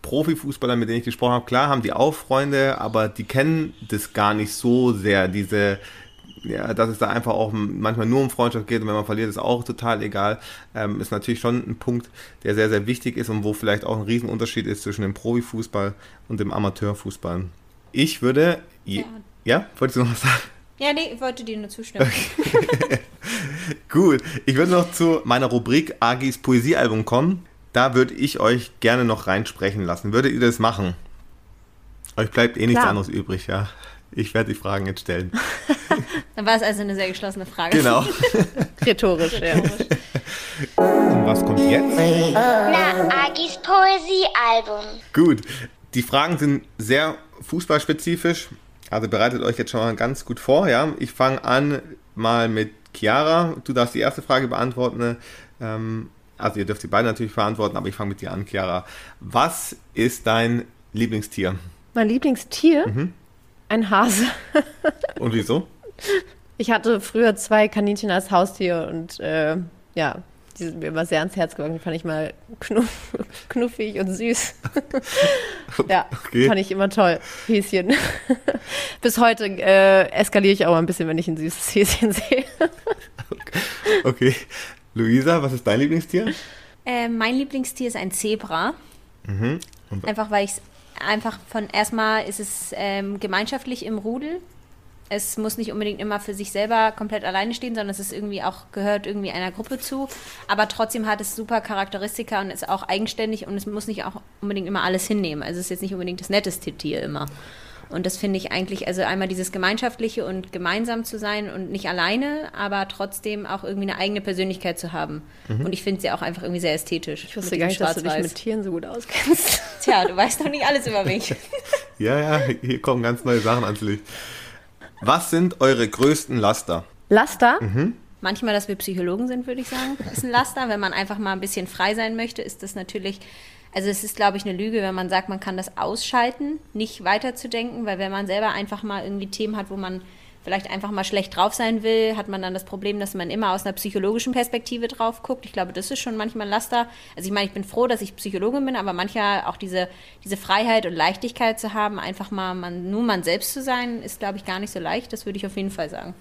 Profifußballern, mit denen ich gesprochen habe, klar haben die auch Freunde, aber die kennen das gar nicht so sehr, diese ja, dass es da einfach auch manchmal nur um Freundschaft geht und wenn man verliert, ist auch total egal. Ähm, ist natürlich schon ein Punkt, der sehr, sehr wichtig ist und wo vielleicht auch ein Riesenunterschied ist zwischen dem Profifußball und dem Amateurfußball. Ich würde. Ja. ja, wolltest du noch was sagen? Ja, nee, ich wollte dir nur zustimmen. Okay. <laughs> Gut, ich würde noch zu meiner Rubrik Agis Poesiealbum kommen. Da würde ich euch gerne noch reinsprechen lassen. Würdet ihr das machen? Euch bleibt eh nichts Klar. anderes übrig, ja. Ich werde die Fragen jetzt stellen. <laughs> Dann war es also eine sehr geschlossene Frage. Genau. <laughs> Rhetorisch, ja. Und was kommt jetzt? Na, Agis Poesiealbum. Gut. Die Fragen sind sehr fußballspezifisch. Also bereitet euch jetzt schon mal ganz gut vor. Ja? Ich fange an mal mit Chiara. Du darfst die erste Frage beantworten. Ähm, also ihr dürft die beiden natürlich beantworten, aber ich fange mit dir an, Chiara. Was ist dein Lieblingstier? Mein Lieblingstier? Mhm. Ein Hase. Und wieso? Ich hatte früher zwei Kaninchen als Haustier und äh, ja, die sind mir immer sehr ans Herz gewachsen. Die fand ich mal knuff, <laughs> knuffig und süß. <laughs> ja, okay. fand ich immer toll. Häschen. <laughs> Bis heute äh, eskaliere ich auch mal ein bisschen, wenn ich ein süßes Häschen sehe. okay. Luisa, was ist dein Lieblingstier? Äh, mein Lieblingstier ist ein Zebra. Mhm. Einfach weil ich es einfach von erstmal ist es ähm, gemeinschaftlich im Rudel. Es muss nicht unbedingt immer für sich selber komplett alleine stehen, sondern es ist irgendwie auch, gehört irgendwie einer Gruppe zu. Aber trotzdem hat es super Charakteristika und ist auch eigenständig und es muss nicht auch unbedingt immer alles hinnehmen. Also es ist jetzt nicht unbedingt das netteste Tier immer. Und das finde ich eigentlich, also einmal dieses Gemeinschaftliche und gemeinsam zu sein und nicht alleine, aber trotzdem auch irgendwie eine eigene Persönlichkeit zu haben. Und ich finde sie auch einfach irgendwie sehr ästhetisch. Ich wusste mit gar nicht, dass du dich mit Tieren so gut auskennst. <laughs> Tja, du weißt noch nicht alles über mich. <laughs> Ja, ja, hier kommen ganz neue Sachen ans Licht. Was sind eure größten Laster? Laster? Manchmal, dass wir Psychologen sind, würde ich sagen, ist ein Laster. Wenn man einfach mal ein bisschen frei sein möchte, ist das natürlich, also es ist, glaube ich, eine Lüge, wenn man sagt, man kann das ausschalten, nicht weiterzudenken, weil wenn man selber einfach mal irgendwie Themen hat, wo man vielleicht einfach mal schlecht drauf sein will, hat man dann das Problem, dass man immer aus einer psychologischen Perspektive drauf guckt. Ich glaube, das ist schon manchmal ein Laster. Also ich meine, ich bin froh, dass ich Psychologin bin, aber manchmal auch diese, diese Freiheit und Leichtigkeit zu haben, einfach mal man, nur man selbst zu sein, ist, glaube ich, gar nicht so leicht. Das würde ich auf jeden Fall sagen.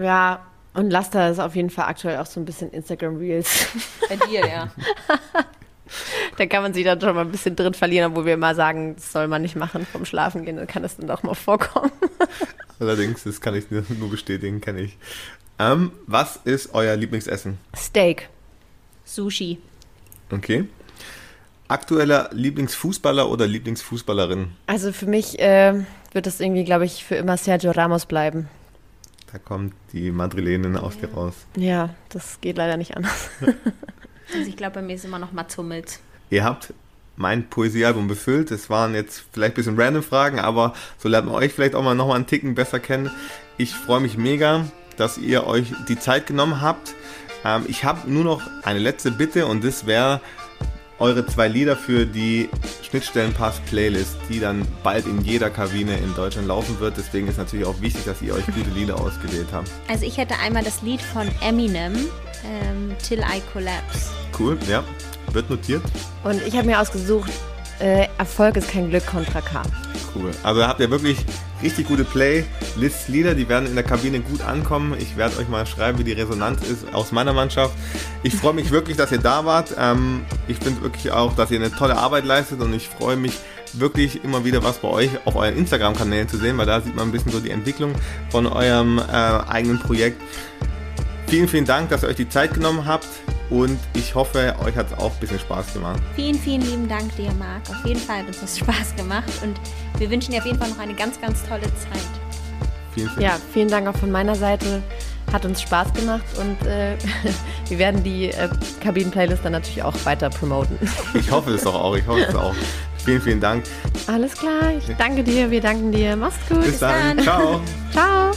Ja, und Laster ist auf jeden Fall aktuell auch so ein bisschen Instagram Reels. Bei dir, ja. <laughs> <laughs> da kann man sich dann schon mal ein bisschen drin verlieren, obwohl wir immer sagen, das soll man nicht machen vom Schlafen gehen, dann kann das dann doch mal vorkommen. <laughs> Allerdings, das kann ich nur nur bestätigen, kenne ich. Ähm, was ist euer Lieblingsessen? Steak. Sushi. Okay. Aktueller Lieblingsfußballer oder Lieblingsfußballerin? Also für mich äh, wird das irgendwie, glaube ich, für immer Sergio Ramos bleiben. Da kommt die Madrilenin aus dir raus. Ja, das geht leider nicht anders. <laughs> Also ich glaube, bei mir ist immer noch Mats Hummels. Ihr habt mein Poesiealbum befüllt. Das waren jetzt vielleicht ein bisschen random Fragen, aber so lernt man euch vielleicht auch mal nochmal einen Ticken besser kennen. Ich freue mich mega, dass ihr euch die Zeit genommen habt. Ähm, ich habe nur noch eine letzte Bitte und das wäre eure zwei Lieder für die Schnittstellenpass-Playlist, die dann bald in jeder Kabine in Deutschland laufen wird. Deswegen ist natürlich auch wichtig, dass ihr euch gute Lieder ausgewählt habt. Also ich hätte einmal das Lied von Eminem, ähm, Till I Collapse. Cool, ja. Wird notiert. Und ich habe mir ausgesucht, äh, Erfolg ist kein Glück kontra K. Cool. Also habt ihr wirklich richtig gute Playlist-Lieder, die werden in der Kabine gut ankommen. Ich werde euch mal schreiben, wie die Resonanz ist aus meiner Mannschaft. Ich freue mich wirklich, dass ihr da wart. Ähm, ich finde wirklich auch, dass ihr eine tolle Arbeit leistet und ich freue mich wirklich immer wieder was bei euch auf euren Instagram-Kanälen zu sehen, weil da sieht man ein bisschen so die Entwicklung von eurem äh, eigenen Projekt. Vielen, vielen Dank, dass ihr euch die Zeit genommen habt und ich hoffe, euch hat es auch ein bisschen Spaß gemacht. Vielen, vielen lieben Dank dir, Marc. Auf jeden Fall hat uns das <laughs> Spaß gemacht und wir wünschen dir auf jeden Fall noch eine ganz, ganz tolle Zeit. Vielen, vielen Ja, vielen Dank auch von meiner Seite. Hat uns Spaß gemacht und äh, <laughs> wir werden die äh, Kabinen-Playlist dann natürlich auch weiter promoten. <laughs> Ich hoffe es doch auch. Ich hoffe es auch. Vielen, vielen Dank. Alles klar, ich danke dir, wir danken dir. Mach's gut. Bis dann. dann. Ciao. Ciao.